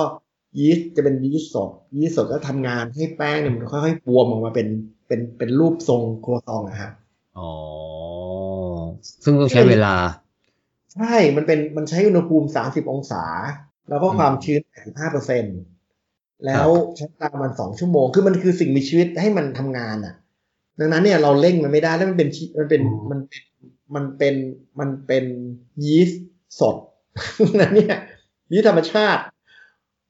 ยีสต์จะเป็นยีสต์สดยีสต์สดก็ทำงานให้แป้งเนี่ยมันค่อยๆบวมออกมาเป็นเป็นเป็นรูปทรงครัวซองอะฮะอ๋อ ซึ่งต้องใช้เวลา ใช่ มันเป็นมันใช้อุณหภูมิ 30 องศา แล้วก็ความชื้น 85เปอร์เซ็นแล้วใช้เวลามันสองชั่วโมง คือมันคือสิ่งมีชีวิตให้มันทำงานอะ ดังนั้นเนี่ยเราเร่งมันไม่ได้ แล้วมันเป็นมันเป็นมันเป็นมันเป็นมันเป็นยีสต์สดนั้นเนี่ยยีสต์ธรรมชาติ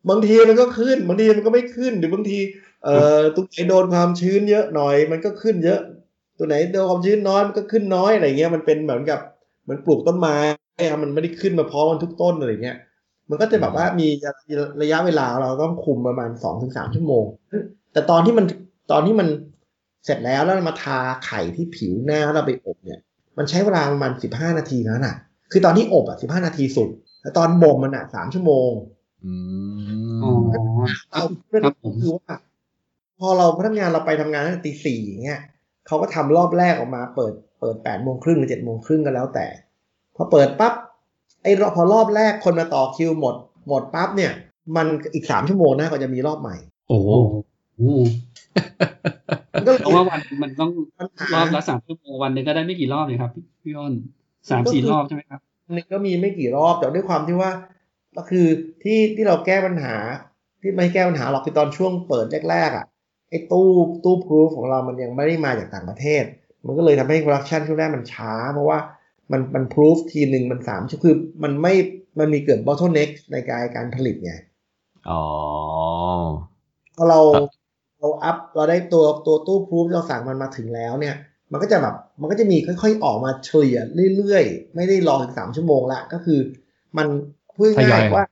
บางทีมันก็ขึ้น บางทีมันก็ไม่ขึ้น หรือบางทีเอ่อตัวไหนโดนความชื้นเยอะหน่อย มันก็ขึ้นเยอะ ตัวไหนโดนความชื้นน้อยมันก็ขึ้นน้อยอะไรเงี้ย มันเป็นเหมือนกับเหมือนปลูกต้นไม้ ครับมันไม่ได้ขึ้นมาพร้อมกันทุกต้นอะไรเงี้ย มันก็จะแบบว่ามีระยะเวลาเราต้องคุมประมาณสองถึงสามชั่วโมง แต่ตอนที่มันตอนที่มันเสร็จแล้วแล้วมาทาไข่ที่ผิวหน้าแล้วเราไปอบเนี่ย มันใช้เวลาประมาณสิบห้านาทีนั้นน่ะ คือตอนที่อบอะสิบห้านาทีสุดแต่ตอนบ่มมันอะสามชั่วโมงอือ๋อมเอาเพื่อนครับผมคือว่าพอเราพนักงานเราไปทำงานตั้งแต่ตีสี่เงี้ยเขาก็ทำรอบแรกออกมาเปิดเปิดแปดโมงครึ่งหรือเจ็ดโมงครึ่งก็แล้วแต่ พอเปิดปั๊บไอ้รอบพอรอบแรกคนมาต่อคิวหมด หมดปั๊บเนี่ย มันอีกสามชั่วโมงหนะก็จะมีรอบใหม่ โอ้โหโอ้โหมันก็เพราะว่าวันมันต้องปัญหารอบละสามชั่วโมงวันหนึ่งก็ได้ไม่กี่รอบเลยครับพี่พี่อ้นสามสี่รอบใช่ไหมครับนึงก็มีไม่กี่รอบแต่ด้วยความที่ว่า ก็คือที่ที่เราแก้ปัญหา ที่ไม่แก้ปัญหาหรอกคือตอนช่วงเปิดแรกๆอะไอ้ตู้ตู้พรูฟของเรามันยังไม่ได้มาจากต่างประเทศ มันก็เลยทำให้ production ช่วงแรกมันช้า เพราะว่า มันมัน proof ทีหนึ่งมันสามชั่วคือมันไม่มันมีเกิด bottleneck ในการการผลิตไงอ๋อพอเราครับเรา up เราได้ตัวตัวตู้ proof เราสั่งมันมาถึงแล้วเนี่ย มันก็จะแบบมันก็จะมีค่อยๆออกมาเฉลี่ยเรื่อยๆ ไม่ได้รอถึงสามชั่วโมงละก็คือ มันพูดทยง่าอยยๆว่า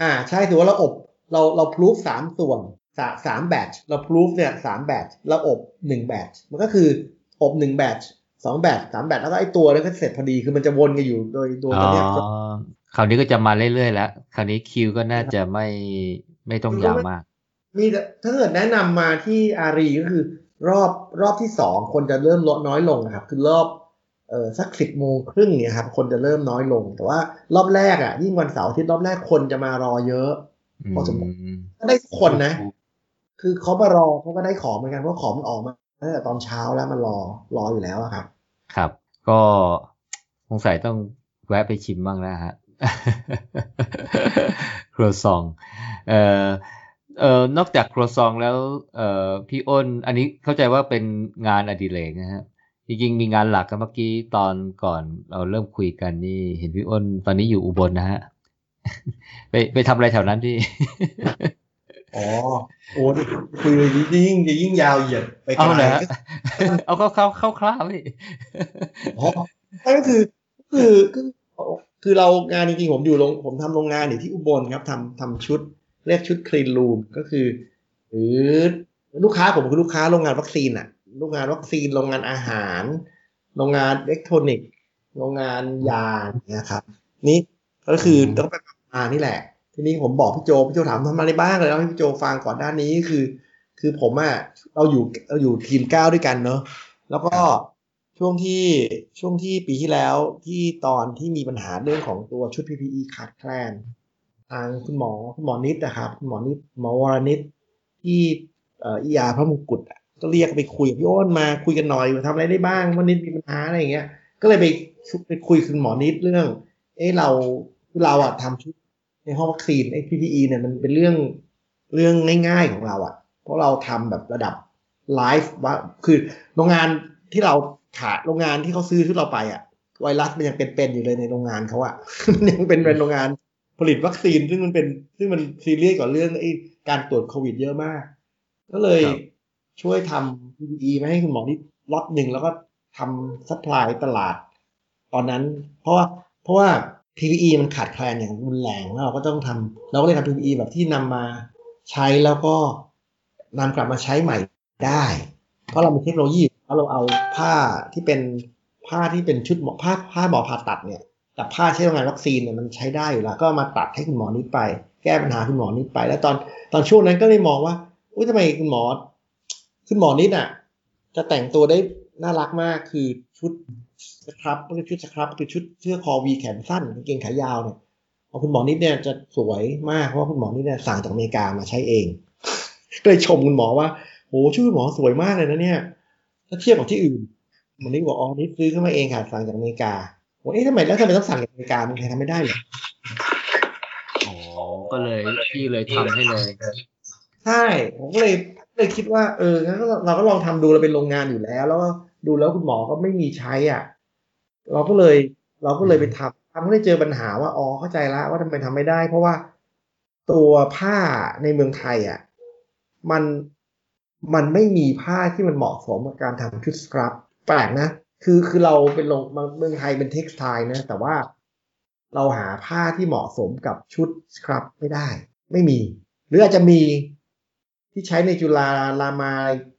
อ่าใช่ถือว่าเราอบเราเรา proof สามส่วนสาสามแบตเราพรูฟเนี่ยสามแบตเราอบหนึ่งแบตมันก็คืออบหนึ่งแบต สองแบตสามแบตแล้วก็ไอตัวนั้นก็เสร็จพอดีคือมันจะวนกันอยู่โดยโดยอ๋ตัวอเนี้ยคราวนี้ก็จะมาเรื่อยๆแล้วคราวนี้คิวก็น่าจะไม่ไม่ต้องยาวมาก มีแต่ถ้าเกิดแนะนำมาที่อารีก็คือ รอบรอบที่สองคนจะเริ่มลดน้อยลงนะครับ คือรอบเออสักสิบโมงครึ่งเนี่ยครับ คนจะเริ่มน้อยลง แต่ว่ารอบแรกอะ ยิ่งวันเสาร์อาทิตย์รอบแรกคนจะมารอเยอะอืพอสมควรมก็ได้ทุกคนนะ คือเขามารอเขาก็ได้ของเหมือนกันเพราะของมันออกมา ตั้งแต่ตอนเช้าแล้วมันรอรออยู่แล้วครับ ครับ ก็สงสัยต้องแวะไปชิมบ้างแล้วฮะครัวซองเอ่อเอ่อนอกจากครัวซองแล้วเอ่อพี่อ้น อันนี้เข้าใจว่าเป็นงานอดิเรกนะฮะจริงๆมีงานหลักกันเมื่อกี้ตอนก่อนเราเริ่มคุยกันนี่เห็นพี่อ้นตอนนี้อยู่อุบลนะฮะไปไปทำอะไรแถวนั้นพี่ อ๋อโอ้คุยเลยยิ่งจะยิ่งยาวเหยียดไปไกเอาลเลยฮะเอาเข้าเข้าเข้าคร่าวๆพี่อ๋อนั่นก็คือคือคือคือเรางานจริงๆผมอยู่โรงผมทำโรงงานอยู่ที่อุบลครับทำทำชุด เรียกชุดคลีนรูมก็คือ หรือลูกค้าผมคือลูกค้าโรงงานวัคซีนอะโรงงานวัคซีนโรงงานอาหาร โรงงานอิเล็กทรอนิกส์โรงงานยาเนี่ยครับ นี่ก็คือต้องไปทำงานนี่แหละ ทีนี้ผมบอกพี่โจพี่โจถามทำอะไรบ้างเลยแล้วให้พี่โจฟังก่อนหน้านี้คือ คือผมอะเราอยู่เราอยู่ทีมเก้าด้วยกันเนอะแล้วก็ช่วงที่ช่วงที่ปีที่แล้วที่ตอนที่มีปัญหาเรื่องของตัวชุด PPE ขาดแคลนทางคุณหมอคุณหมอนิดนะครับคุณหมอนิดหมอวรนิดที่เอ่ออียาพระมงกุฎอะก็เรียกไปคุยกับพี่อ้นมาคุยกันหน่อยว่าทำอะไรได้บ้างวันนิดมีปัญหาอะไรอย่างเงี้ย ก็เลยไปไปคุยคุณหมอนิดเรื่อง เอ้เราคือเราอะทำชุด ในห้องวัคซีนไอ้ PPE เนี่ยมันเป็นเรื่องเรื่องง่ายๆของเราอะเพราะเราทำแบบระดับ live virus คือโรงงานที่เราขายโรงงานที่เขาซื้อชุดเราไปอะไวรัสมันยังเป็นๆอยู่เลยในโรงงานเขาอะมันยังเป็นเป็นโรงงานผลิตวัคซีนซึ่งมันเป็นซึ่งมันซีเรียสกว่าเรื่องไอ้การตรวจโควิดเยอะมาก ก็เลยครับช่วยทำ PPE มาให้คุณหมอที่ล็อตหนึ่งแล้วก็ทำ supply ตลาด ตอนนั้น เพราะว่าเพราะว่า PPE มันขาดแคลนอย่างรุนแรงแล้วเราก็ต้องทำเราก็เลยทำ PPE แบบที่นำมาใช้แล้วก็นำกลับมาใช้ใหม่ได้ เพราะเรามีเทคโนโลยีแล้วเราเอาผ้าที่เป็นผ้าที่เป็นชุดหมอผ้าผ้าหมอผ่าตัดเนี่ยแต่ผ้าใช้โรงงานวัคซีนเนี่ยมันใช้ได้อยู่แล้ว ก็มาตัดให้คุณหมอนิดไป แก้ปัญหาคุณหมอนิดไป แล้วตอนตอนช่วงนั้นก็เลยมองว่าอุ้ยทำไมคุณหมอ คุณหมอนิดอะ จะแต่งตัวได้น่ารักมากคือชุด สครับก็คือชุดสครับคือชุดเสื้อคอวีแขนสั้นกางเกงขายาวเนี่ยของคุณหมอนิดเนี่ยจะสวยมากเพราะว่าคุณหมอนิดเนี่ยสั่งจากอเมริกามาใช้เองก็เลยชมคุณหมอว่าโหชุดคุณหมอสวยมากเลยนะเนี่ยถ้าเทียบกับที่อื่นหมอนิดบอกอ๋อนิดซื้อขึ้นมาเองค่ะสั่งจากอเมริกาบอกเอ๊ะทำไมแล้วทำไมต้องสั่งจากอเมริกามันใครทำไม่ได้เหรออ๋อก็เลยพี่เลยทำให้เลยใช่ผมก็เลยเลยคิดว่าเอองั้นก็เราก็ลองทำดูเราเป็นโรงงานอยู่แล้ว แล้วก็ ดูแล้วคุณหมอก็ไม่มีใช้อะ เราก็เลยเราก็เลยไปทำทำก็เลยเจอปัญหาว่าอ๋อเข้าใจแล้วว่าทำไมทำไม่ได้ เพราะว่าตัวผ้าในเมืองไทยอะมันมันไม่มีผ้าที่มันเหมาะสมกับการทำชุดสครับ แปลกนะ คือคือเราเป็นโรงเมืองไทยเป็น textile นะ แต่ว่าเราหาผ้าที่เหมาะสมกับชุด scrub ไม่ได้ ไม่มี หรืออาจจะมีที่ใช้ในจุฬารามา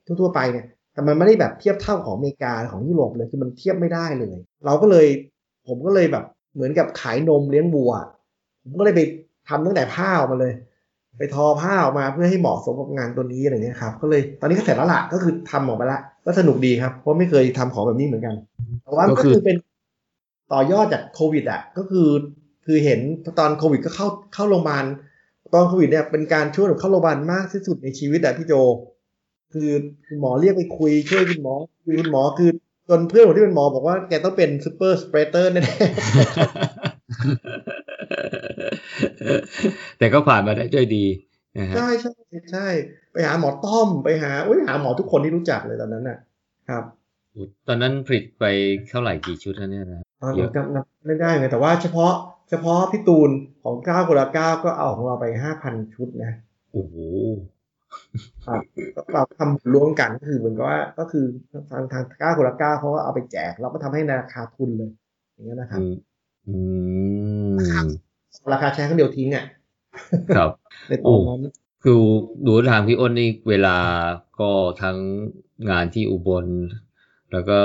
ทั่วๆไปเนี่ย แต่มันไม่ได้แบบเทียบเท่าของอเมริกาของยุโรปเลยคือมันเทียบไม่ได้เลย เราก็เลยผมก็เลยแบบเหมือนกับขายนมเลี้ยงวัว ผมก็เลยไปทำตั้งแต่ผ้าออกมาเลย ไปทอผ้าออกมาเพื่อให้เหมาะสมกับงานตัวนี้อะไรเงี้ยครับก็เลยตอนนี้ก็เสร็จแล้วล่ะก็คือทำออกมาละก็สนุกดีครับ เพราะไม่เคยทำของแบบนี้เหมือนกันแต่ว่าก็ก็คือคือเป็นต่อยอดจากโควิดอะก็คือคือเห็นตอนโควิดก็เข้าเข้าโรงพยาบาลตอนโควิดเนี่ยเป็นการช่วยเข้าโรงพยาบาลมากที่สุดในชีวิตอะพี่โจ คือคุณหมอเรียกไปคุยช่วยคุณหมอคุยคุณหมอคือจนเพื่อนผมที่เป็นหมอบอกว่าแกต้องเป็น super spreader แน่ๆแต่ก็ผ่านมาได้ด้วยดีนะฮะใช่ใช่ใช่ ไปหาหมอต้อมไปหาอุ้ยหาหมอทุกคนที่รู้จักเลยตอนนั้นน่ะ ครับตอนนั้นผลิตไปเท่าไหร่กี่ชุดนะเนี่ยนะตอนเยอะจำนับไม่ได้ไงแต่ว่าเฉพาะเฉพาะพี่ตูนของเก้าคนละเก้าก็เอาของเราไปห้าพันชุดนะโอ้โหครับก็ เราทำร่วมกันก็คือเหมือนกับว่าก็คือทางทางเก้าคนละเก้าเขาก็เอาไปแจก เราก็ทำให้ในราคาทุนเลย อย่างเงี้ยนะครับอืมอืมราคาใช้ครั้งเดียวทิ้งอะครับในตอนนั้นคือดูทางพี่อ้นนี่เวลาก็ทั้งงานที่อุบล แล้วก็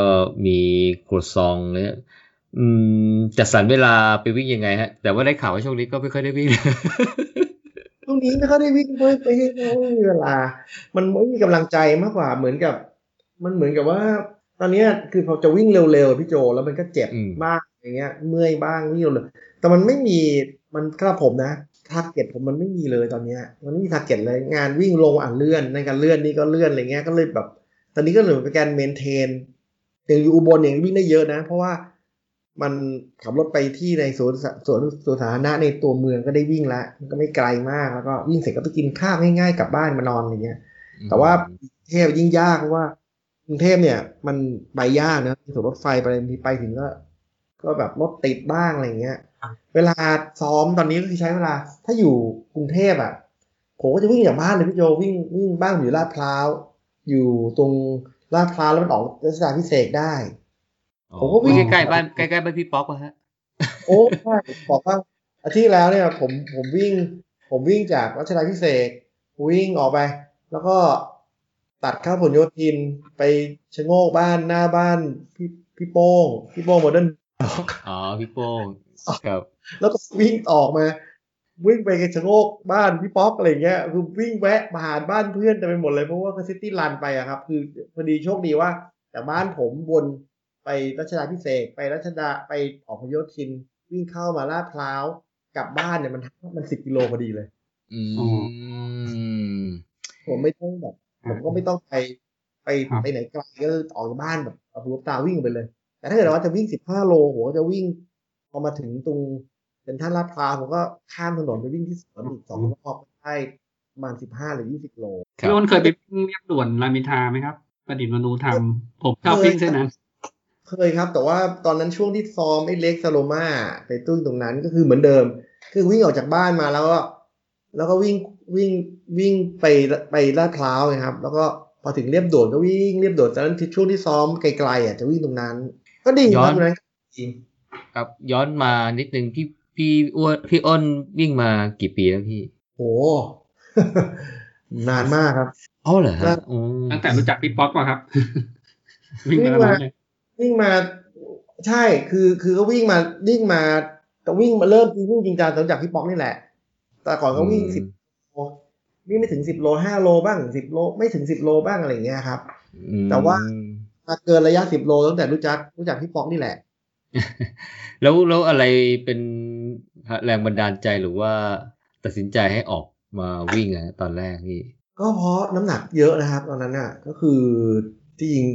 มีครัวซองเนี่ยอืมจัดสรรเวลาไปวิ่งยังไงฮะ แต่ว่าได้ข่าวว่าช่วงนี้ก็ไม่ค่อยได้วิ่งช่ วงนี้ไม่ค่อยได้วิ่งเพราะไปให้ไม่มีเวลา มันไม่มีกำลังใจมากกว่าเหมือนกับ มันเหมือนกับว่า ตอนเนี้ยคือพอจะวิ่งเร็วๆพี่โจ แล้วมันก็เจ็บอืมบ้างอย่างเงี้ย เมื่อยบ้างวิ่งเร็วๆแต่มันไม่มีมันกระผมนะ target ผมมันไม่มีเลยตอนเนี้ยมันไม่มี target เลยงานวิ่งลงงานเลื่อนในการเลื่อนนี่ก็เลื่อนอะไรเงี้ยก็เลยแบบ ตอนนี้ก็เหลือเป็นการ maintain อย่างอยู่อุบลอย่างวิ่งได้เยอะนะ เพราะว่า มันขับรถไปที่ในสวนสสวนสวนสาธารณะในตัวเมืองก็ได้วิ่งแล้วมันก็ไม่ไกลมากแล้วก็วิ่งเสร็จก็ไปกินข้าวง่ายๆกลับบ้านมานอนอย่างเงี้ย แต่ว่ากรุงเทพยิ่งยากเพราะว่ากรุงเทพเนี่ย มันไปยากนะสวนรถไฟไปมีไปถึงก็ ก็แบบรถติดบ้างอะไรเงี้ย เวลาซ้อมตอนนี้ก็คือใช้เวลา ถ้าอยู่กรุงเทพอะผมก็จะวิ่งจากบ้านเลยพี่โจวิ่งวิ่งบ้านผมอยู่ลาดพร้าวอยู่ตรงลาดพร้าวแล้วมันออกรัชดาพิเศษกได้ ผมก็วิ่งใกล้ๆบ้านใกล้ๆบ้านพี่ป๊อกอะฮะโอ้ใช่บอกว่าอาทิตย์แล้วเนี่ยผมผมวิ่ง ผมวิ่งจากรัชดาพิเศษกวิ่งออกไป แล้วก็ตัดเข้าผลโยธินไปชะโงกบ้านหน้าบ้านพี่พี่โป้งพี่โป้ง Modernอ๋อพี่โป้งครับ แล้วก็วิ่งออกมา วิ่งไปชะโงกบ้านพี่ป๊อกอะไรเงี้ยคือวิ่งแวะผ่านบ้านเพื่อนเต็มไปหมดเลยเพราะว่าก็ city run ไปอะครับ คือพอดีโชคดีว่าจากบ้านผมวน ไปรัชดาภิเษกไปรัชดาไปออกพหลโยธิน วิ่งเข้ามาลาดพร้าวกลับบ้านเนี่ยมันมันสิบกิโลพอดีเลย อืมผมไม่ต้องแบบผมก็ไม่ต้องไปไปครับไปไหนไกลก็ออกจากบ้านแบบเอาหัวตาวิ่งไปเลย แต่ถ้าเกิดว่าจะวิ่งสิบห้าโลผมก็จะวิ่งพอมาถึงตรงเป็นท่าลาดพร้าวผมก็ข้ามถนนไปวิ่งที่สวนอีกสองรอบได้ประมาณสิบห้าหรือยี่สิบโลครับพี่อ้นเคยไปวิ่งเรียบด่วนรามอินทราไหมครับประดิษฐ์มนูทำผมชอบวิ่งเส้นนั้น เคยครับ แต่ว่าตอนนั้นช่วงที่ซ้อมไอ้เล็กซาโลมาไปตุ้งตรงนั้นก็คือเหมือนเดิม คือวิ่งออกจากบ้านมาแล้วก็แล้วก็วิ่งวิ่งวิ่งไปไปลาดพร้าวนะครับ แล้วก็พอถึงเรียบด่วนก็วิ่งเรียบด่วนจากนั้นที่ช่วงที่ซ้อมไกลๆอะจะวิ่งตรงนั้น ก็ดีย้คอรันบตรงนั้นจริงครับย้อนมานิดนึงพี่พี่อ้วนพี่อ้นวิ่งมากี่ปีแล้วพี่โหนานมากครับอ๋อเหรอครัฮะบอืมตั้งแต่รู้จักพี่ป๊อกมาครับ วิ่งวิ่งมามาแล้ วเลยวิ่งมาใช่คือคือก็วิ่งมาวิ่งมาแต่วิ่งมาเริ่มวิ่งจริงจังตั้งจากพี่ป๊อกนี่แหละ แต่ก่อนก็วิ่งสิบโลวิ่งไม่ถึงสิบโลห้าโลบ้างสิบโลไม่ถึงสิบโลบ้างอะไรอย่างเงี้ยครับอืมแต่ว่ามาเกินระยะสิบโลตั้งแต่รู้จักรู้จักพี่ป๊อกนี่แหละ แล้วแล้วอะไรเป็นแรงบันดาลใจหรือว่าตัดสินใจให้ออกมาวิ่งอะตอนแรกพี่ ก็เพราะน้ำหนักเยอะนะครับ ตอนนั้นน่ะ ก็คือที่จริง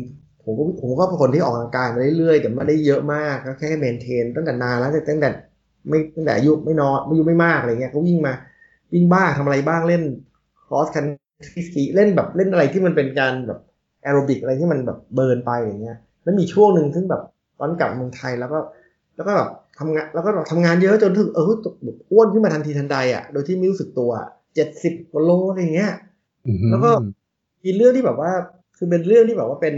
ผมก็ผมก็เป็นคนที่ออกกำลังกายมาเรื่อยๆแต่ไม่ได้เยอะมากก็แค่ maintain ตั้งแต่นานแล้วตั้งแต่ไม่ตั้งแต่อายุไม่น้อยอายุไม่มากอะไรเงี้ยก็วิ่งมาวิ่งบ้างทำอะไรบ้างเล่น cross country เล่นแบบเล่นอะไรที่มันเป็นการแบบแอโรบิกอะไรที่มันแบบ burn ไปอย่างเงี้ย แล้วมีช่วงหนึ่งซึ่งแบบตอนกลับเมืองไทยแล้วก็แล้วก็แบบทำงานแล้วก็แบบทำงานเยอะจนถึงเออแบบอ้วนขึ้นมาทันทีทันใดอะโดยที่ไม่รู้สึกตัวเจ็ดสิบกว่าโลอะไรเงี้ยอือหือแล้วก็มีเรื่องที่แบบว่าคือเป็นเรื่องที่แบบว่าเป็น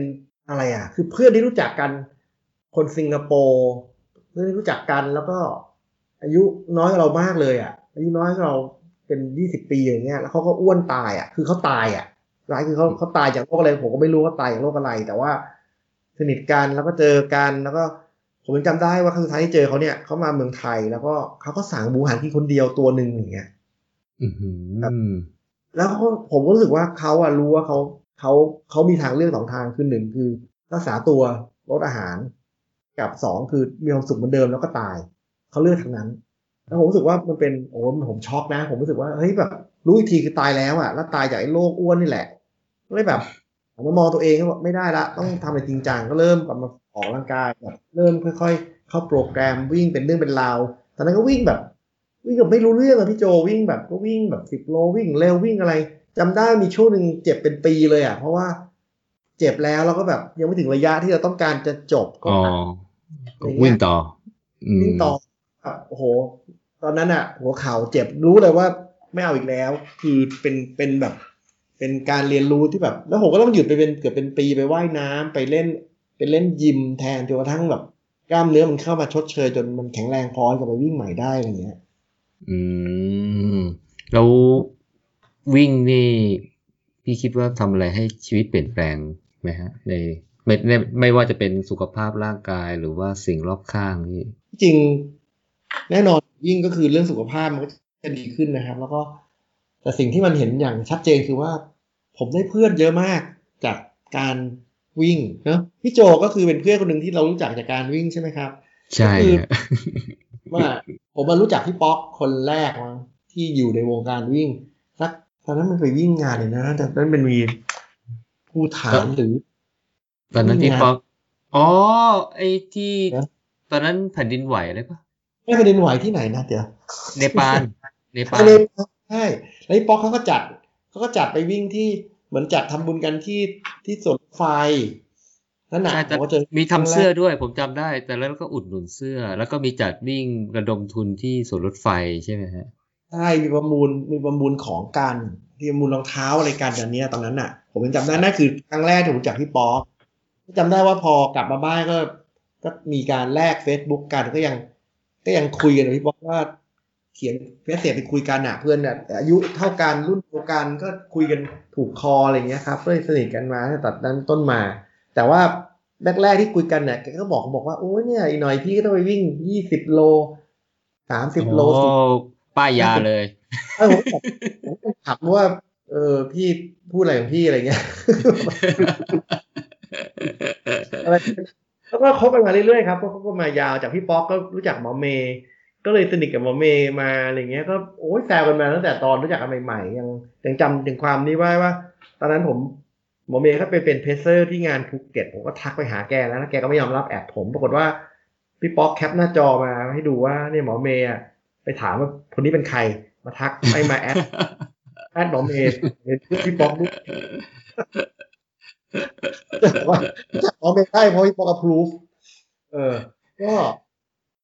อะไรอะ คือเพื่อนที่รู้จักกันคนสิงคโปร์เพื่อนที่รู้จักกันแล้วก็ อายุน้อยกว่าเรามากเลยอะอายุน้อยกว่าเราเป็นยี่สิบปีอย่างเงี้ยแล้วเขาก็อ้วนตายอะ คือเขาตายอะร้ายคือเขาเขาตายจากโรคอะไรผมก็ไม่รู้ว่าตายจากโรคอะไร แต่ว่าสนิทกันแล้วก็เจอกันแล้วก็ผมยังจำได้ว่าครั้งสุดท้ายที่เจอเขาเนี่ยเขามาเมืองไทยแล้วก็เขาก็สั่งหมูหันกินคนเดียวตัวหนึ่งอย่างเงี้ยอือหือครับแล้วเขาผมก็รู้สึกว่าเขาอะรู้ว่าเขา เขาเขามีทางเลือกสองทางคือหนึ่งคือ รักษาตัวลดอาหาร กับสองคือมีความสุขเหมือนเดิมแล้วก็ตายเขาเลือกทางนั้น แล้วผมรู้สึกว่ามันเป็นโอ้ผมช็อกนะ ผมรู้สึกว่าเฮ้ยแบบรู้อีกทีคือตายแล้วอะแล้วตายจากไอ้โรคอ้วนนี่แหละก็เลยแบบผมมามองตัวเองก็บอกไม่ได้ละต้องทำอะไรจริงจังก็เริ่มกลับมาออกกำลังกายแบบเริ่มค่อย ๆ เข้าโปรแกรมวิ่งเป็นเรื่องเป็นราวตอนนั้นก็วิ่งแบบวิ่งแบบไม่รู้เรื่องอะพี่โจวิ่งแบบก็วิ่งแบบสิบโลวิ่งเร็ววิ่งอะไร จำได้มีช่วงหนึ่งเจ็บเป็นปีเลยอะเพราะว่าเจ็บแล้วแล้วก็แบบยังไม่ถึงระยะที่เราต้องการจะจบก็อ๋ออัดอย่างเงี้ยวิ่งต่ออืมวิ่งต่อครับโอ้โห ตอนนั้นอะหัวเข่าเจ็บรู้เลยว่าไม่เอาอีกแล้ว คือเป็นเป็นแบบ เป็นการเรียนรู้ที่แบบ แล้วผมก็ต้องหยุดไปเป็นเกือบเป็นปีไปว่ายน้ำไปเล่นไปเล่นยิมแทนจนกระทั่งแบบกล้ามเนื้อมันเข้ามาชดเชยจนมันแข็งแรงพอจะไปวิ่งใหม่ได้อะไรเงี้ย อืมแล้ว วิ่งนี่พี่คิดว่าทำอะไรให้ชีวิตเปลี่ยนแปลงไหมฮะ ในไม่ไม่ไม่ว่าจะเป็นสุขภาพร่างกายหรือว่าสิ่งรอบข้างนี่จริง แน่นอนยิ่งก็คือเรื่องสุขภาพมันก็จะดีขึ้นนะครับ แล้วก็แต่สิ่งที่มันเห็นอย่างชัดเจนคือว่า ผมได้เพื่อนเยอะมากจากการวิ่งเนอะพี่โจก็คือเป็นเพื่อนคนหนึ่งที่เรารู้จักจากการวิ่งใช่ไหมครับ ใช่ก็คือฮะว่าผมมารู้จักพี่ป๊อกคนแรกมั้งที่อยู่ในวงการวิ่งสัก ตอนนั้นมันไปวิ่งงานเลยนะ แต่นั้นเป็นมีผู้ฐานหรือ ตอนนั้นที่ป๊อกอ๋อ ไอ้ที่นะตอนนั้นแผ่นดินไหวเลยปะไม่ประเด็นไหวที่ไหนนะเดี๋ยวเนปาลเนปาใช่ลเลยใช่แล้วพี่ป๊อกเขาก็จัดเขาก็จัดไปวิ่งที่เหมือนจัดทำบุญกันที่ที่สวนรถไฟนั่นน่ะใช่ผแต่มก็เจอมีทำเสื้อด้วยผมจำได้ แต่แล้วก็อุดหนุนเสื้อ แล้วก็มีจัดวิ่งระดมทุนที่สวนรถไฟใช่ไหมฮะ ใช่มีประมูลมีประมูลของกันมีประมูลรองเท้าอะไรกันอย่างเนี้ยตอนนั้นน่ะ ผมยังจำได้นั่นคือครั้งแรกที่ผมจักพี่ป๊อกจำได้ว่าพอกลับมาบ้านก็ ก็มีการแลก Facebook กันก็ยัง ก็ยังคุยกันพี่ป๊อกว่าเขียนเฟซเสียไปคุยกันอะเพื่อนอะอายุเท่ากันรุ่นเดียวกันก็คุยกันถูกคออะไรเงี้ยครับก็เลยสนิทกันมาตั้งแต่ตัดนั้นต้นมา แต่ว่าแรกๆที่คุยกันเนี่ยแกก็บอกบอกว่าโอ้ยเนี่ยอีกหน่อยพี่ก็ต้องไปวิ่งยี่สิบโลสามสิบโล ป้ายยาเลยเออผมถามว่า เออพี่พูดอะไรของพี่อะไรเงี้ยแล้วก็คบกันมาเรื่อยๆครับก็คบกันมายาวจากพี่ป๊อกก็รู้จักหมอเมย์ก็เลยสนิทกับหมอเมย์มาอะไรเงี้ย ก็โอ้ยแซวกันมาตั้งแต่ตอนรู้จักกันใหม่ๆยังยังจำถึงความนี้ไว้ว่า ตอนนั้นผมหมอเมย์เขาไปเป็น pacer ที่งานภูเก็ตผมก็ทักไปหาแกแล้วแกก็ไม่ยอมรับ add ผม ปรากฏว่าพี่ป๊อก cap หน้าจอมาให้ดูว่าเนี่ยหมอเมย์อะ ไปถามว่าคนนี้เป็นใคร มาทักให้มา add add หมอเมย์เป็นพี่ป๊อกด้วยว่าหมอเมย์ได้เพราะพี่ป๊อกอัพรูฟเออ ก็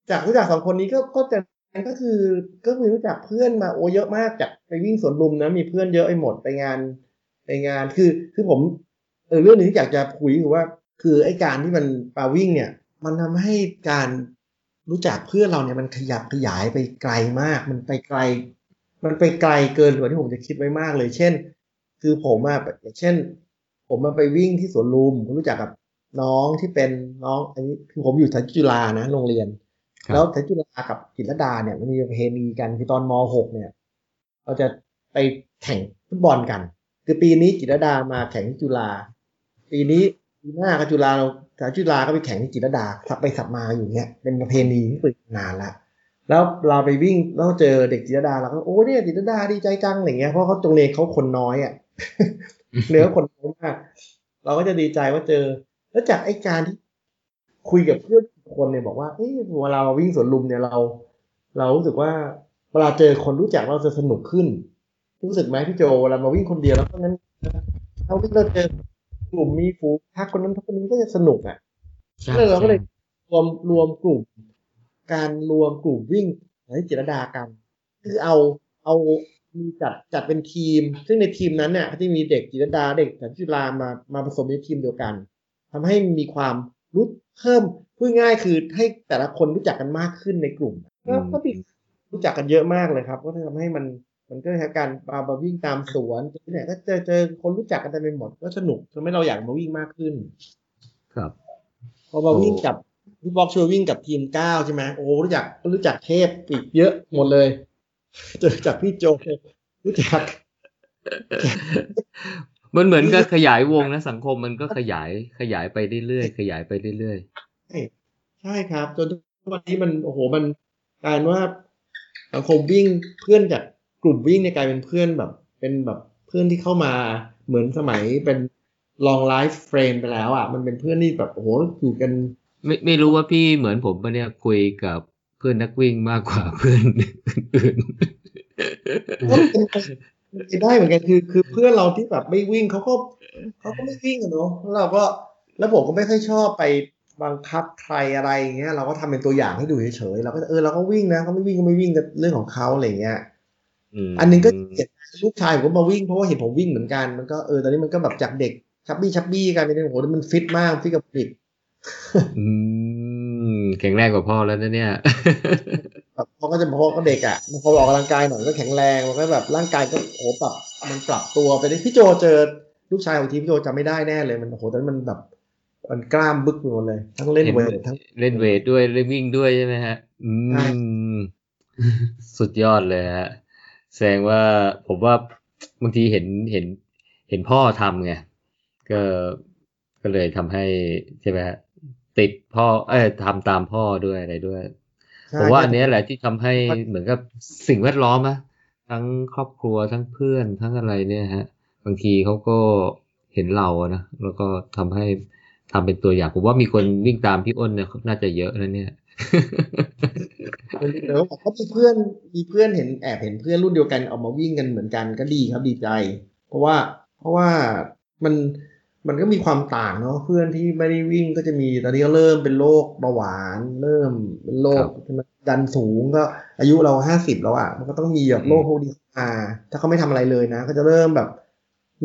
จากรู้จักสองคนนี้ก็ก็จะก็คือก็มีรู้จักเพื่อนมาโอเยอะมากจากไปวิ่งสวนลุมนะมีเพื่อนเยอะไปหมดไปงานไปงานคือคือผมเออเรื่องหนึงที่อยากจะคุยคือว่า คือไอ้การที่มันปาวิ่งเนี่ย มันทำให้การ รู้จักเพื่อนเราเนี่ยมันขยับขยายไปไกลมาก มันไปไกล มันไปไกลเกินกว่าที่ผมจะคิดไว้มากเลย เช่น คือผมอะอย่างเช่น ผมมาไปวิ่งที่สวนลุมผมรู้จักกับน้องที่เป็นน้องอันนี้คือผมอยู่ทัจุฬานะโรงเรียนครับแล้วทัจุฬากับจิตรลดาเนี่ยมันมีประเพณีกันคือตอนม .6 เนี่ย เราจะไปแข่งฟุตบอลกัน คือปีนี้จิตรลดามาแข่งที่จุฬาปีนี้ ปีหน้าก็จุฬาเราทัจุฬาก็ไปแข่งที่จิตรลดาสับไปสับมาอยู่เนี้ยเป็นประเพณีที่เปิดนานละแล้วเราไปวิ่งแล้วเจอเด็กจิตรลดาเราก็โอ้เนี่ยจิตรลดาดีใจจังอะไรเงี้ยเพราะเขาตรงเรียนเขาคนน้อยอะเนื้อคนน้อยมากเราก็จะดีใจว่าเจอ แล้วจากไอ้การที่คุยกับเพื่อนคนเนี่ยบอกว่าเอ้ยเวลาเราวิ่งสวนลุมเนี่ยเรา เรารู้สึกว่าเวลาเจอคนรู้จักเราจะสนุกขึ้น รู้สึกไหมพี่โจเวลามาวิ่งคนเดียวแล้วก็นั้นเราวิ่งเราเจอ กลุ่มมีฝูงทักคนนั้นทักคนนี้ก็จะสนุกอะใช่แล้วเราก็เลยรวมรวมกลุ่ม การรวมกลุ่มวิ่งในจิตรลดากัน คือเอาเอามีจัดจัดเป็นทีม ซึ่งในทีมนั้นเนี่ยเขาจะมีเด็กจิตรลดาเด็กจากจุฬามามาผสมในทีมเดียวกันทำให้มีความรู้เพิ่มพูดง่ายคือให้แต่ละคนรู้จักกันมากขึ้นในกลุ่มก็ก็มีรู้จักกันเยอะมากเลยครับ ก็ทำให้มัน มันก็ให้การมามาวิ่งตามสวนเนี่ยก็เจอเจอคนรู้จักกันเต็มไปหมดก็สนุกทำให้เราอยากมาวิ่งมากขึ้น ครับ พอมาวิ่งกับพี่บอกชวนวิ่งกับทีมเก้าใช่ไหมโอ้รู้จักรู้จักเทพอีกเยอะหมดเลยเจอจากพี่โจรู้จักมันเหมือนกับขยายวงนะสังคมมันก็ขยายขยายไปเรื่อยๆขยายไปเรื่อยใช่ใช่ครับ จนทุกวันนี้มันโอ้โหมันกลายเป็นว่าสังคมวิ่งเพื่อนจาก กลุ่มวิ่งเนี่ยกลายเป็นเพื่อนแบบ เป็นแบบเพื่อนที่เข้ามาเหมือนสมัยเป็น long life friend ไปแล้วอะ มันเป็นเพื่อนที่แบบโอ้โหอยู่กันๆไม่ไม่รู้ว่าพี่เหมือนผมปะเนี่ยคุยกับเพื่อนนักวิ่งมากกว่าเพื่อนอื่นก็เป็นไปได้เหมือนกันคือคือเพื่อนเราที่แบบไม่วิ่งเขาก็เขาก็ไม่วิ่งอะเนาะแล้วเราก็แล้วผมก็ไม่ค่อยชอบไปบังคับใครอะไรอย่างเงี้ยเราก็ทำเป็นตัวอย่างให้ดูเฉยๆเราก็เออเราก็วิ่งนะเขาไม่วิ่งก็ไม่วิ่งกันเรื่องของเขาอะไรอย่างเงี้ยม อันหนึงก็เห็นลูกชายผมก็มาวิ่งเพราะว่าเห็นผมวิ่งเหมือนกันมันก็เออตอนนี้มันก็แบบจากเด็กชับบี้ชับบี้กลายเป็นโอ้โหมันฟิตมากฟิตกับเด็กอืมแข็งแรงกว่าพ่อแล้วนะเนี่ยแบบพอก็จะพอก็เด็กอะพอออกกำลังกายหน่อยก็แข็งแรงมันก็แบบร่างกายก็โอ้โหปรับมันปรับตัวไปได้พี่โจเจอลูกชายของทีมพี่โจจำไม่ได้แน่เลยมันโอ้โหตอนนั้นมันแบบมันกล้ามบึกไปหมดเลย ทั้งเล่นเวททั้งเล่นเวทด้วยเล่นวิ่งด้วยใช่ไหมฮะ อืใช่มสุดยอดเลยฮะ แสดงว่าผมว่าบางทีเห็นเห็นเห็นพ่อทำไงก็ก็เลยทำให้ใช่ไหมฮะติดพ่อเอ้ยทำตามพ่อด้วยอะไรด้วยใช่ผมว่าอันเนี้ยแหละที่ทำให้เหมือนกับสิ่งแวดล้อมอะทั้งครอบครัวทั้งเพื่อนทั้งอะไรเนี่ยฮะ บางทีเขาก็เห็นเราอะนะแล้วก็ทำให้ทำเป็นตัวอย่างผมว่ามีคนวิ่งตามพี่อ้นเนี่ยน่าจะเยอะนะเนี่ย เดี๋ยวเขามีเพื่อนมีเพื่อนเห็นแอบเห็นเพื่อนรุ่นเดียวกันออกมาวิ่งกันเหมือนกันก็ดีครับดีใจ เพราะว่าเพราะว่ามันมันก็มีความต่างเนาะเพื่อนที่ไม่ได้วิ่งก็จะมีตอนนี้ก็เริ่มเป็นโรคเบาหวาน เริ่มเป็นโรคครับดันสูงก็อายุเราห้าสิบแล้วอะมันก็ต้องมีแบบโรคพวกนี้เข้ามาถ้าเขาไม่ทำอะไรเลยนะ ก็จะเริ่มแบบ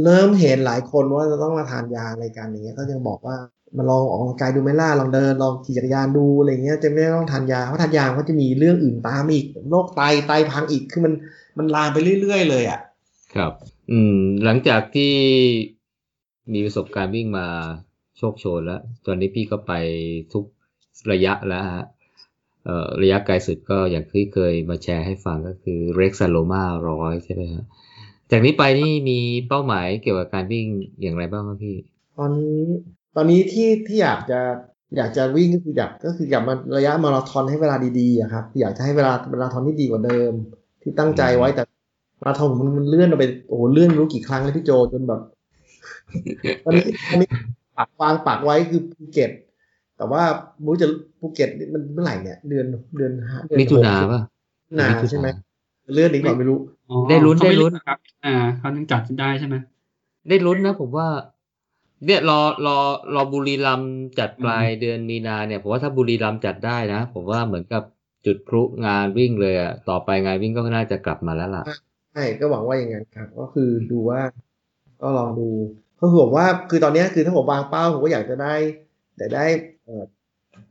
เริ่มเห็นหลายคนว่าจะต้องมาทานยาอะไรกันอย่างเงี้ยก็ยังบอกว่ามาลองออกกำลังกายดูไหมล่ะลองเดินลองขี่จักรยานดูอะไรเงี้ยจะไม่ต้องทานยาเพราะทานยาก็จะมีเรื่องอื่นตามอีกโรคไตไตพังอีกคือมันมันลามไปเรื่อย ๆ เลยอะ ครับ อืม หลังจากที่มีประสบการณ์วิ่งมาโชคโชนแล้ว ตอนนี้พี่ก็ไปทุกระยะแล้วฮะเออระยะไกลสุดก็อย่างที่เคยมาแชร์ให้ฟังก็คือเร็กซาโลมาร้อยใช่ไหมฮะ จากนี้ไปนี่มีเป้าหมายเกี่ยวกับการวิ่งอย่างไรบ้างครับพี่ ตอนนี้ตอนนี้ที่ที่อยากจะอยากจะวิ่งก็คืออยากก็คืออยากมาระยะมาราธอนให้เวลาดีๆอะครับ อยากจะให้เวลามาราธอนที่ดีกว่าเดิม ที่ตั้งใจไว้แต่มาราธอนผมมันมันเลื่อนออกไปโอ้โหเลื่อนไม่รู้กี่ครั้งเลยพี่โจจนแบบตอนนี้ตอนนี้ปักวางปักไว้คือภูเก็ต แต่ว่าไม่รู้จะภูเก็ตนี่มันเมื่อไหร่เนี่ย เดือนเดือนห้าเดือนมิถุนาหกป่ะมิถุนาใช่ไหมเลื่อนอีกเปล่าไม่รู้อ๋อ ได้ลุ้นเขาม่ได้ลุ้นครับ อ่าเขายังจัดได้ใช่ไหมได้ลุ้นนะผมว่าเนี่ยรอรอรอบุรีรัมย์จัดปลายเดือนมีนาเนี่ยผมว่าถ้าบุรีรัมย์จัดได้นะ ผมว่าเหมือนกับจุดพลุงานวิ่งเลยอะต่อไปงานวิ่งก็น่าจะกลับมาแล้วล่ะใช่ก็หวังว่าอย่างนั้นครับ ก็คือดูว่า ก็ลองดูก็คือผมว่าคือตอนเนี้ยคือถ้าผมวางเป้าผมก็อยากจะได้อยากได้เอ่อ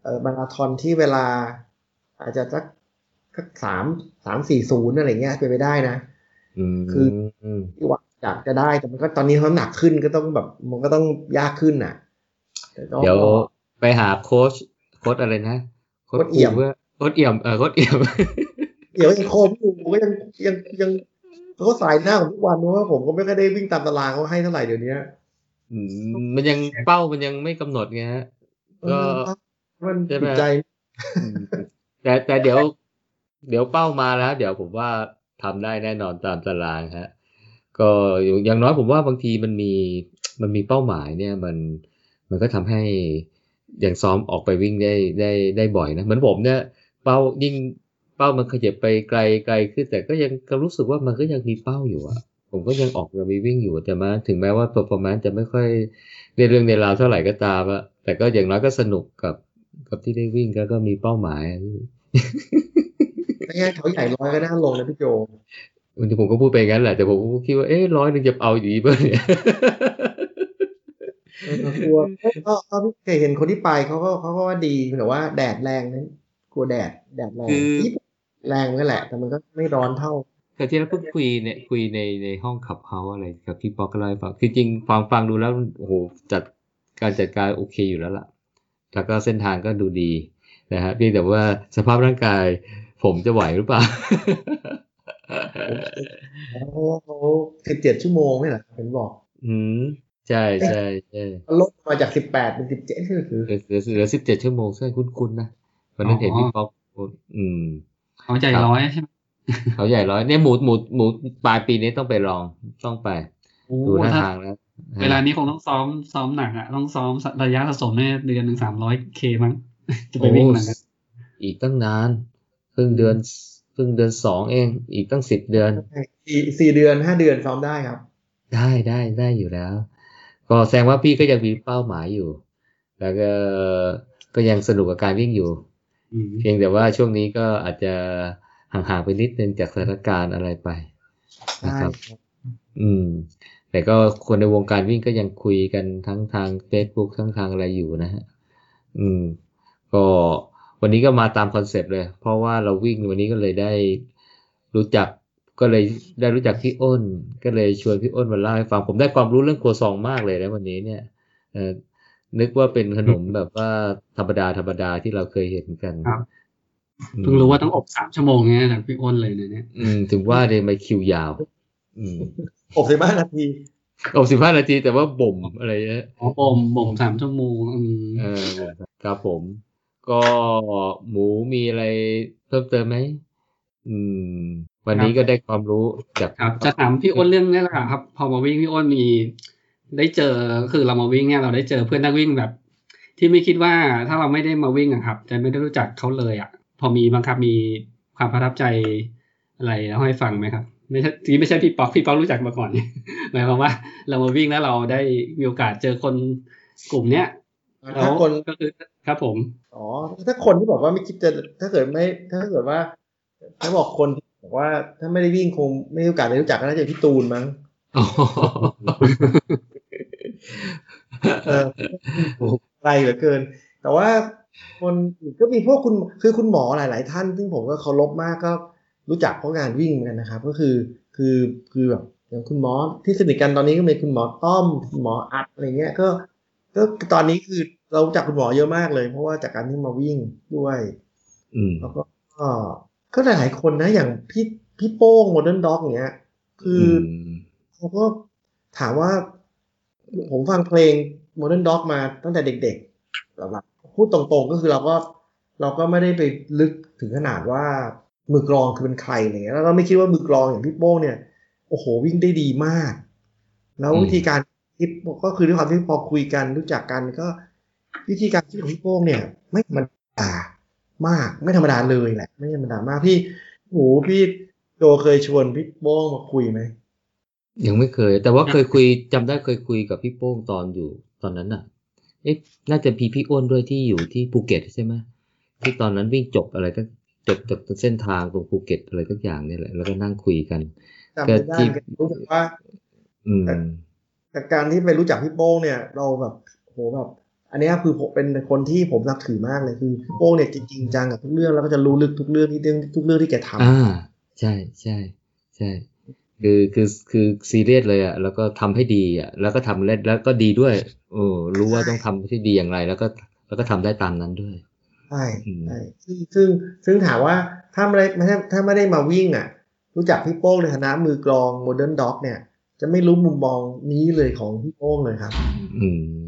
เอ่อมาราธอนที่เวลา อาจจะสักสักสามสามสี่ศูนย์อะไรเงี้ยเป็นไปได้นะอืม คือที่ว่าอยากจะได้แต่มันก็ตอนนี้น้ำหนักขึ้นก็ต้องแบบมันก็ต้องยากขึ้นน่ะแต่ก็เดี๋ยวไปหาโค้ชโค้ชอะไรนะโค้ชเอี่ยมเพื่อโค้ชเอี่ยมเออโค้ชเอี่ยมเดี๋ยวยังโคมอยู่ผมก็ยังยังยังเขาก็ส่ายหน้าผมทุกวันเพราะว่าผมก็ไม่ค่อยได้วิ่งตามตารางเขาให้เท่าไหร่เดี๋ยวนี้อืมมันยังเป้ามันยังไม่กำหนดไงฮะก็เออมันใช่ไหมติดใจอืมแต่แต่เดี๋ยว เดี๋ยวเป้ามาแล้ว เดี๋ยวผมว่า ทำได้แน่นอนตามตารางฮะก็อย่างน้อยผมว่าบางทีมันมีมันมีเป้าหมายเนี่ยมันมันก็ทำให้อย่างซ้อมออกไปวิ่งได้ได้ได้บ่อยนะเหมือนผมเนี่ยเป้ายิ่งเป้ามันขยับไปไกลไกลขึ้นแต่ก็ยังก็รู้สึกว่ามันก็ยังมีเป้าอยู่อะผมก็ยังออกยังมีวิ่งอยู่แต่มาถึงแม้ว่า performance จะไม่ค่อยในเรื่องในราวเท่าไหร่ก็ตามอะแต่ก็อย่างน้อยก็สนุกกับกับที่ได้วิ่งแล้วก็มีเป้าหมาย ไม่งั้นเขาใหญ่ร้อยก็น่าลงนะพี่โจวันนี้ผมก็พูดไปงั้นแหละแต่ผมก็คิดว่าเอ๊ะร้อยหนึ่งจะเอาอยู่ดีเปล่าเนี่ยเออกลัวก็ก็เคยเห็นคนที่ไปเขาก็เขาก็ว่าดีแต่ว่าแดดแรงนั้นกลัวแดดแดดแรงคือญี่ปุ่นแรงนั่นแหละ แต่มันก็ไม่ร้อนเท่าแต่ที่เราเพิ่งคุยเนี่ยคุยในในห้องขับเฮาอะไรกับพี่ป๊อกก็เล่าให้ฟังคือจริงฟังฟังดูแล้วโอ้โหจัดการจัดการโอเคอยู่แล้วล่ะแล้วก็เส้นทางก็ดูดีนะฮะเพียงแต่ว่าสภาพร่างกาย ผมจะไหวหรือเปล่าเพราะว่าเขาสิบเจ็ดชั่วโมงไม่เหรอเห็นบอก อืมใช่ใช่ใช่ลดมาจากสิบแปดเป็นสิบเจ็ดก็คือเหลือเหลือเหลือสิบเจ็ดชั่วโมงใช่คุ้นๆนะวันนั้นเห็นพี่ป๊อกพูดอืม เขาใจร้อยใช่ไหมเขาใหญ่ร้อยเนี่ยหมูหมูหมูปลายปีนี้ต้องไปลองต้องไปโอ้ดูท่าถ้าทางแล้วเวลานี้คงต้องซ้อมซ้อมหนักอะต้องซ้อมระยะสะสมเนี่ยเดือนหนึ่งสามร้อยเคมั้งจะไปวิ่งหนักอะอีกตั้งนานเพิ่งเดือนเพิ่งเดือนสองเอง อีกตั้งสิบเดือนสี่สี่เดือนห้าเดือนซ้อมได้ครับ ได้ได้ได้อยู่แล้ว ก็แสดงว่าพี่ก็ยังมีเป้าหมายอยู่ แล้วก็ก็ยังสนุกกับการวิ่งอยู่อืมเพียงแต่ว่าช่วงนี้ก็อาจจะห่างๆไปนิดนึงจากสถานการณ์อะไรไปนะครับ อืม แต่ก็คนในวงการวิ่งก็ยังคุยกันทั้งทาง Facebook ทั้งทางอะไรอยู่นะฮะ อืม ก็ วันนี้ก็มาตามคอนเซปต์เลย เพราะว่าเราวิ่งวันนี้ก็เลยได้รู้จักก็เลยได้รู้จักพี่อ้น ก็เลยชวนพี่อ้นมาเล่าให้ฟังผมได้ความรู้เรื่องครัวซองมากเลยนะวันนี้เนี่ยเออนึกว่าเป็นขนมแบบว่าธรรมดาธรรมดาที่เราเคยเห็นกันครับอืมเพิ่งรู้ว่าต้องอบสามชั่วโมงเนี่ยจากพี่อ้นเลยเนี่ยอืมถึงว่าเลยมาคิวยาวอืมหกสิบห้านาทีอบสิบห้านาทีแต่ว่าบ่มอะไรเงี้ยอ๋อบ่มบ่มสามชั่วโมงอืมเออครับผม ก็หมูมีอะไรเพิ่มเติมไหมอืม วันนี้ก็ได้ความรู้จากครับ จะถามพี่อ้นเรื่องนี้แหละครับ พอมาวิ่งพี่อ้นมี ได้เจอคือเรามาวิ่งเนี่ยเราได้เจอเพื่อนนักวิ่งแบบ ที่ไม่คิดว่าถ้าเราไม่ได้มาวิ่งอะครับ จะไม่ได้รู้จักเขาเลยอะพอมีบ้างครับมีความประทับใจอะไรเล่าให้ฟังไหมครับไม่ใช่ที่ไม่ใช่พี่ป๊อกพี่ป๊อกรู้จักมาก่อนหมายความว่า เรามาวิ่งแล้วเราได้มีโอกาสเจอคนกลุ่มเนี้ยแล้ถ้าวคนก็คือครับผม อ๋อ ถ้าคนที่บอกว่าไม่คิดจะถ้าเกิดไม่ ถ้าเกิดว่า ถ้าบอกคนที่บอกว่าถ้าไม่ได้วิ่งคงไม่มีโอกาสได้รู้จักก็น่าจะพี่ตูนมั้งอ๋อเออไกลเหลือเกิน แต่ว่าคนอื่นก็มีพวกคุณคือคุณหมอหลาย ๆ ท่าน ซึ่งผมก็เคารพมากก็รู้จักเพราะงานวิ่งเหมือนกันนะครับ ก็คือคือคือแบบอย่างคุณหมอที่สนิทกันตอนนี้ก็มีคุณหมอต้อมคุณหมออัดอะไรเงี้ยก็ ก็ตอนนี้คือ เรารู้จักคุณหมอเยอะมากเลย เพราะว่าจากการที่มาวิ่งด้วย อืมแล้วก็ก็หลายๆคนนะ อย่างพี่พี่โป้ง Modern Dog เนี้ย คืออมเขาก็ถามว่า ผมฟังเพลง Modern Dog มาตั้งแต่เด็กๆแบบพูดตรงๆก็คือเราก็เราก็ไม่ได้ไปลึกถึงขนาดว่ามือกลองคือเป็นใครอะไรเงี้ยแล้วเราไม่คิดว่ามือกลองอย่างพี่โป้งเนี่ย โอ้โหวิ่งได้ดีมาก แล้ววิธีการคิดก็คือด้วยความที่พอคุยกันรู้จักกันก็ วิธีการคิดของพี่โป้งเนี่ย ไม่ธรรมดามากไม่ธรรมดาเลยแหละ ไม่ธรรมดามากพี่โอ้โหพี่โจเคยชวนพี่โป้งมาคุยไหมยังไม่เคย แต่ว่าเคยคุยจำได้เคยคุยกับพี่โป้งตอนอยู่ตอนนั้นน่ะเอ๊ะน่าจะพี่พี่อ้วนด้วยที่อยู่ที่ภูเก็ตใช่ไหมที่ตอนนั้นวิ่งจบอะไรก็จบจากเส้นทางตรงภูเก็ตอะไรทุกอย่างเนี่ยแหละ แล้วก็นั่งคุยกันจำไม่ได้ที่รู้สึกว่าอืมจากการที่ไปรู้จักพี่โป้งเนี่ย เราแบบโหแบบ อันเนี้ยคือผมเป็นคนที่ผมนับถือมากเลยคือพี่โป้งเนี่ยจริงๆจังกับทุกเรื่องแล้วก็จะรู้ลึกทุกเรื่องที่เรื่องทุกเรื่องที่แกทำอ่าใช่ใช่ใช่คือคือคือซีเรียสเลยอะแล้วก็ทำให้ดีอะแล้วก็ทำเล่นแล้วก็ดีด้วยโอ้รู้ว่าต้องทำที่ดีอย่างไร แล้วก็แล้วก็ทำได้ตามนั้นด้วยใช่อืมใช่ซึ่งซึ่งซึ่งถามว่าถ้าไม่ได้ไม่ได้ถ้าไม่ได้มาวิ่งอะ รู้จักพี่โป้งในฐานะมือกลองโมเดิร์นด็อกเนี่ย จะไม่รู้มุมมองนี้เลยของพี่โป้งเลยครับ อืม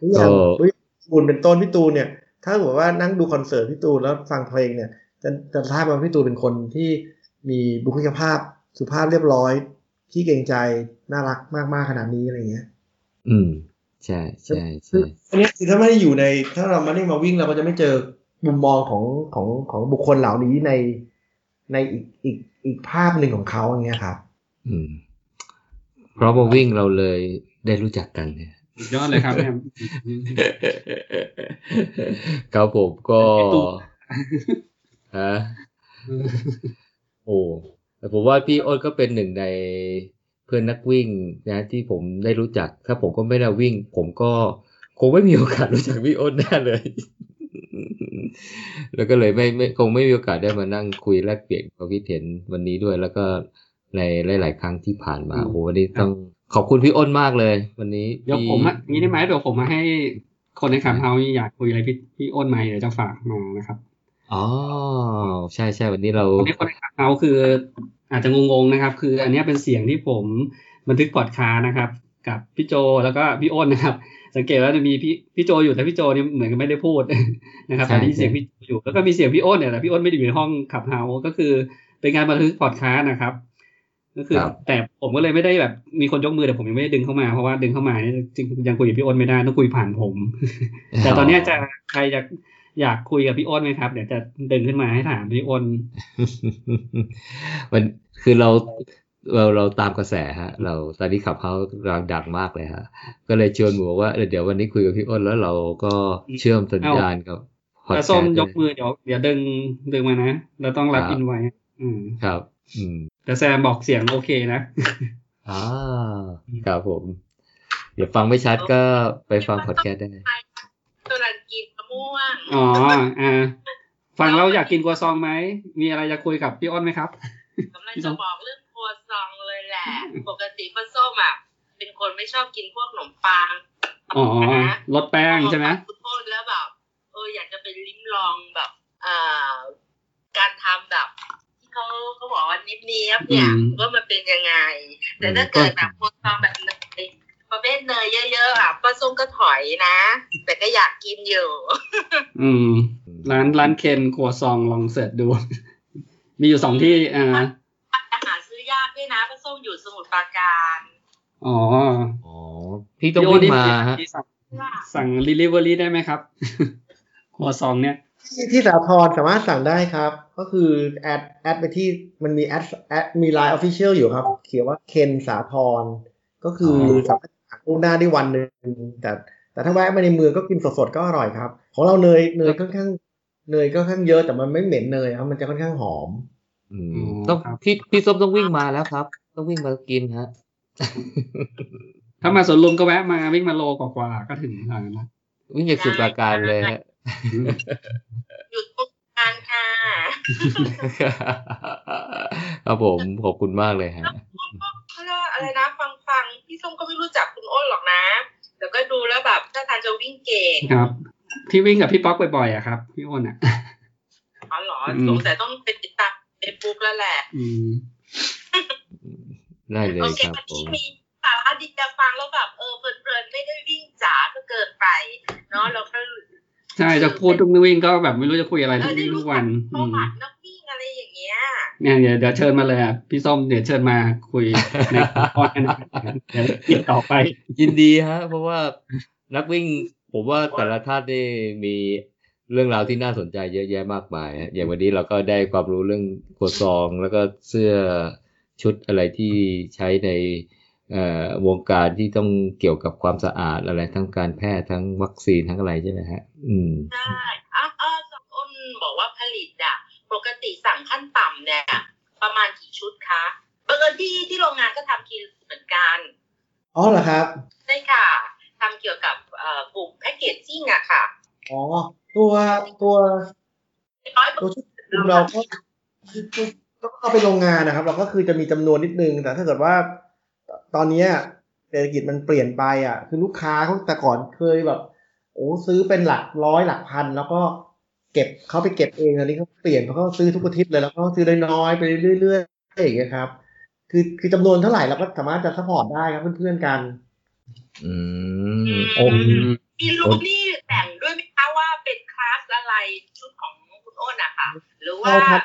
อย่างพี่ตูนเป็นต้นพี่ตูนเนี่ย ถ้าบอกว่านั่งดูคอนเสิร์ตพี่ตูนแล้วฟังเพลงเนี่ยจะจะทราบว่าพี่ตูนเป็นคนที่มีบุคลิกภาพสุภาพเรียบร้อยที่เกรงใจน่ารักมากๆขนาดนี้อะไรเงี้ย อืมใช่ใช่ใช่อันนี้คือถ้าไม่ได้อยู่ใน ถ้าเราไม่ได้มาวิ่งเราก็จะไม่เจอมุมมองของของของบุคคลเหล่านี้ในในอีกอีกอีกภาพหนึ่งของเขาอย่างเงี้ยครับ อืม เพราะว่าวิ่งเราเลยได้รู้จักกันเนี่ย สุดยอดเลยครับเนี่ยครับผมก็ไอ้ตุ๊กฮะโอ้แต่ผมว่าพี่อ้นก็เป็นหนึ่งในเพื่อนนักวิ่งนะที่ผมได้รู้จัก ถ้าผมก็ไม่ได้วิ่ง ผมก็คงไม่มีโอกาสรู้จักพี่อ้นแน่เลย แล้วก็เลยไม่ไม่คงไม่มีโอกาสได้มานั่งคุยแลกเปลี่ยนความคิดเห็นวันนี้ด้วย แล้วก็ในหลาย ๆ ครั้งที่ผ่านมาอืมโอ้โหวันนี้ต้อง ขอบคุณพี่อ้นมากเลย วันนี้เดี๋ยวที่ผมอะงี้ได้ไหมเดี๋ยวผมมาให้คนในขับเฮาอยากคุยอะไรพี่พี่อ้นไหมเดี๋ยวจะฝากมานะครับอ๋อใช่ใช่วันนี้เราวันนี้คนในขับเฮาคือ อาจจะงงๆนะครับ คืออันเนี้ยเป็นเสียงที่ผมบันทึกพอดคาสต์นะครับ กับพี่โจแล้วก็พี่อ้นนะครับ สังเกตว่าจะมีพี่พี่โจอยู่แต่พี่โจเนี่ยเหมือนกับไม่ได้พูดนะครับใช่แต่ที่เสียงพี่โจอยู่แล้วก็มีเสียงพี่อ้นเนี่ยแต่พี่อ้นไม่ได้อยู่ในห้องขับเฮาก็คือเป็นการบันทึกพอดคาสต์นะครับ ก็คือครับแต่ผมก็เลยไม่ได้แบบมีคนยกมือแต่ผมยังไม่ได้ดึงเข้ามาเพราะว่าดึงเข้ามาเนี่ยจริงยังคุยกับพี่อ้นไม่ได้ต้องคุยผ่านผม แต่ตอนเนี้ยจะใครอยากอยากคุยกับพี่อ้นไหมครับเดี๋ยวจะดึงขึ้นมาให้ถามพี่อ้นมันคือเราเราเราตามกระแสฮะ เราตอนนี้ขับเขากำลังดังมากเลยฮะ ก็เลยชวนหมูบอกว่าเออเดี๋ยววันนี้คุยกับพี่อ้นแล้วเราก็เชื่อมสัญญาณกับพอดแต่แคส้สมต์ยกมือเดี๋ยวเดี๋ยวดึงดึงมานะ เราต้องรับครับอินไว้อืมครับ อืม แต่แซมบอกเสียงโอเคนะอ่าครับผม เดี๋ยวฟังไม่ชัดก็ไปฟังพอดแคสต์ได้ตัวรันกินมะม่วง อ๋อ อ่า ฟังแล้วอยากกินกัวซองไหม มีอะไรจะคุยกับพี่อ้นไหมครับกำลังจะบอกเรื่องครัวซองเลยแหละ ปกติป้าส้มอะ เป็นคนไม่ชอบกินพวกขนมปัง อ๋อ ลดแป้งใช่ไหมคุณโทษแล้วแบบ เอออยากจะไปลิ้มลองแบบ อ่า การทำแบบที่ เขาเขาบอกว่านิบเนียบเนี่ยอืมว่ามันเป็นยังไง แต่ถ้าเกิดแบบครัวซองแบบเนยประเภทเนยเยอะๆอะป้าส้มก็ถอยนะ แต่ก็อยากกินอยู่ อืม ร้านร้านเคนครัวซองต์ลอง search ดู มีอยู่สองที่อ่าอาหารซื้อยากด้วยนะป้าส้มอยู่สมุทรปราการอ๋ออ๋อพี่ต้องวิ่งมาฮะพี่สั่งสั่ง delivery ได้ไหมครับครัวซองต์เนี่ย ที่ที่สาทรสามารถสั่งได้ครับ ก็คือ add add ไปที่มันมี add add มี LINE Official อยู่ครับ เขียนว่าเคนสาทรก็คือออสามารถสั่งล่วงหน้าได้วันหนึ่งแต่แต่ถ้าแวะมาในเมืองก็กินสดๆก็อร่อยครับ ของเราเนยเนยค่อนข้างเนยก็ค่อนข้างเยอะแต่มันไม่เหม็นเนยครับ มันจะค่อนข้างหอมอืมอ๋อต้องครับพี่พี่ส้มต้องวิ่งมาแล้วครับ ต้องวิ่งมากินฮะถ้ามาสวนลุมก็แวะมาวิ่งมาโลกว่าๆก็ถึงทางนะวิ่งจากสุดปราการเลยฮะ อยู่ตรงกลางค่ะครับผมขอบคุณมากเลยฮะเขาเรียกว่าอะไรนะฟังฟังๆพี่ส้มก็ไม่รู้จักคุณอ้นหรอกนะแต่ก็ดูแล้วแบบถ้าทางจะวิ่งเก่งครับพี่วิ่งกับพี่ป๊อกบ่อยๆอะครับ พี่อ้นอะอ๋อเหรออืมสงสัยต้องไปติดตามเฟซบุ๊กแล้วแหละอืมได้เลยโอเคครับวันผนี้มมีสาระดีจะฟังแล้วแบบเออเพลินๆไม่ได้วิ่งจ๋าก็เกินไปเนาะแล้วก็ ใช่จะพูดทุกวิ่งก็แบบไม่รู้จะคุยอะไรเอทุอกได้วิ่งรู้ทุกจัวักนปอืระมวัตินักวิ่งอะไรอย่างเงี้ยเนี่ยเดี๋ยวเดี๋ยวเชิญมาเลยอะพี่ส้มเดี๋ยวเชิญมาคุยในพอดกันเดี๋ยวติดต่อไป ยินดีฮะ เพราะว่านักวิ่ง ผมว่าแต่ละท่านนี่มีเรื่องราวที่น่าสนใจเยอะแยะมากมายฮะอย่างวันนี้เราก็ได้ความรู้เรื่องโคซอง แล้วก็เสื้อชุดอะไรที่ใช้ในเอ่อ วงการที่ต้องเกี่ยวกับความสะอาดอะไรทั้งการแพทย์ทั้งวัคซีนทั้งอะไรใช่ไหมฮะ อืมใช่อ้าวอ้าวสองอ้นบอกว่าผลิตอะปกติสั่งขั้นต่ำเนี่ย ประมาณกี่ชุดคะบังเอิญที่ที่โรงงานก็ทำทีเหมือนกัน อ๋อเหรอครับ ใช่ค่ะทำเกี่ยวกับเอ่อกลุ่มแพคเกจจิ้งอะค่ะ อ๋อ ตัวตัวตัวชุดเราก็ต้องเข้าไปโรงงานนะครับ เราก็คือจะมีจำนวนนิดนึงแต่ถ้าเกิดว่า ตอนเนี้ยเศรษฐกิจมันเปลี่ยนไปอะ คือลูกค้าเขาแต่ก่อนเคยแบบ โอ้ซื้อเป็นหลักร้อยหลักพัน แล้วก็เก็บเขาไปเก็บเองตอนนี้เขาเปลี่ยนเพราะเขาซื้อทุกอาทิตย์เลยแล้วก็ซื้อน้อยๆไปเรื่อยๆอย่างเงี้ยครับ คือคือจำนวนเท่าไหร่เราก็สามารถจะ support ได้ครับเพื่อนๆกันอืมอืมโอ้มีรูปนี่แต่งด้วยไหมคะว่าเป็นคลาสอะไรชุดของคุณอ้นอะค่ะ หรือว่าเอาครับ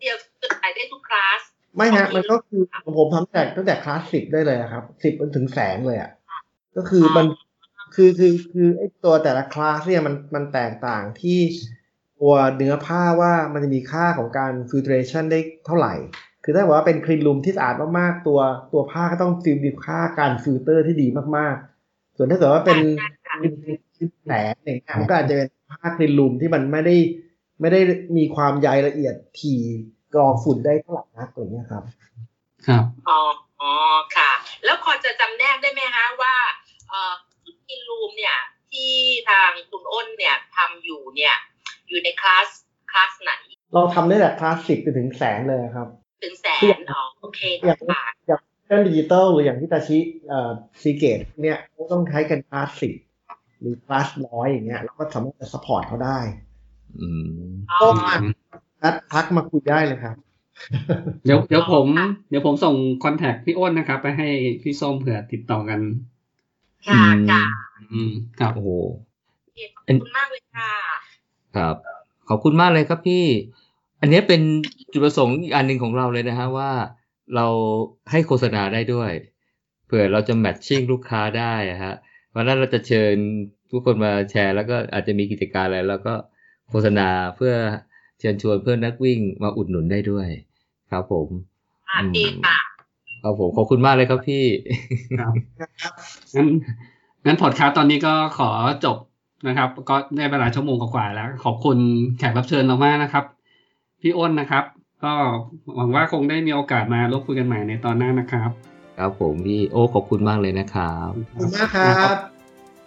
เดียวขายได้ทุกคลาส ไม่ฮะ มันก็คือของผมทำแต่ตั้งแต่คลาสสิบได้เลยอะครับสิบจนถึงแสนเลยอะก็คือมันคือคือคือไอ้ตัวแต่ละคลาสเนี่ยมันมันแตกต่างที่ตัวเนื้อผ้าว่ามันจะมีค่าของการ filtration ได้เท่าไหร่ คือถ้าบอกว่าเป็น cleanroom ที่สะอาดมากๆตัวตัวผ้าก็ต้อง fil- มีค่าการฟิลเตอร์ที่ดีมากๆ ส่วนถ้าเกิดว่าเป็นเป็นแสนอย่างเงี้ยมันก็อาจจะเป็นผ้า cleanroom ที่มันไม่ได้ไม่ได้มีความใยละเอียดถี่ กรองฝุ่นได้เท่าไหร่นักอะไรเงี้ยครับ ครับอ๋ออ๋อค่ะ แล้วพอจะจำแนกได้ไหมคะว่าเอ่อชุด cleanroom เนี่ย ที่ทางคุณอ้นเนี่ยทำอยู่เนี่ย อยู่ใน class class ไหน เราทำได้แต่คลาสสิบไปถึงแสนเลยครับ ถึงแสนอ๋อโอเคอย่างค่ะอย่าง Western Digital หรืออย่างฮิตาชิเอ่อ Seagate เนี่ยเขาต้องใช้กันคลาสสิบหรือคลาสร้อยอย่างเงี้ยเราก็สามารถจะสปอร์ตเขาได้ อืมอ๋อก็มานัด ทักมาคุยได้เลยครับ เดี๋ยวเดี๋ยวผมค่ะเดี๋ยวผมส่งคอนแทคพี่อ้นนะครับ ไปให้พี่ส้มเผื่อติดต่อกันค่ะค่ะอืมครับโอ้โหขอบคุณมากเลยค่ะ ครับ ขอบคุณมากเลยครับพี่ อันนี้เป็นจุดประสงค์อีกอันหนึ่งของเราเลยนะฮะว่าเราให้โฆษณาได้ด้วยเผื่อเราจะแมทชิ่งลูกค้าได้อะฮะวันนั้นเราจะเชิญทุกคนมาแชร์ แล้วก็อาจจะมีกิจการอะไรแล้วก็โฆษณาเพื่อ เชิญชวนเพื่อนนักวิ่งมาอุดหนุนได้ด้วย ครับผมค่ะดีค่ะครับผมขอบคุณมากเลยครับพี่ครับงั้นงั้นพอดคาสต์ตอนนี้ก็ขอจบนะครับ ก็ได้เวลาชั่วโมงกว่าๆแล้ว ขอบคุณแขกรับเชิญเรามากนะครับ พี่อ้นนะครับ ก็หวังว่าคงได้มีโอกาสมาร่วมคุยกันใหม่ในตอนหน้านะครับครับผมพี่โอ้ขอบคุณมากเลยนะครับขอบคุณมากครับ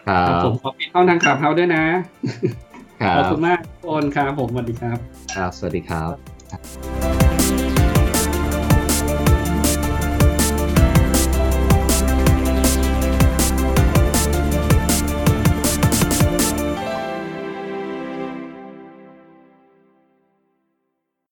ครัครับบผมขอปิดห้องทางขับเฮาด้วยนะครั ขอบบคุณมากพี่อ้นครับผมสวัสดีครับ ครับ สวัสดีครับ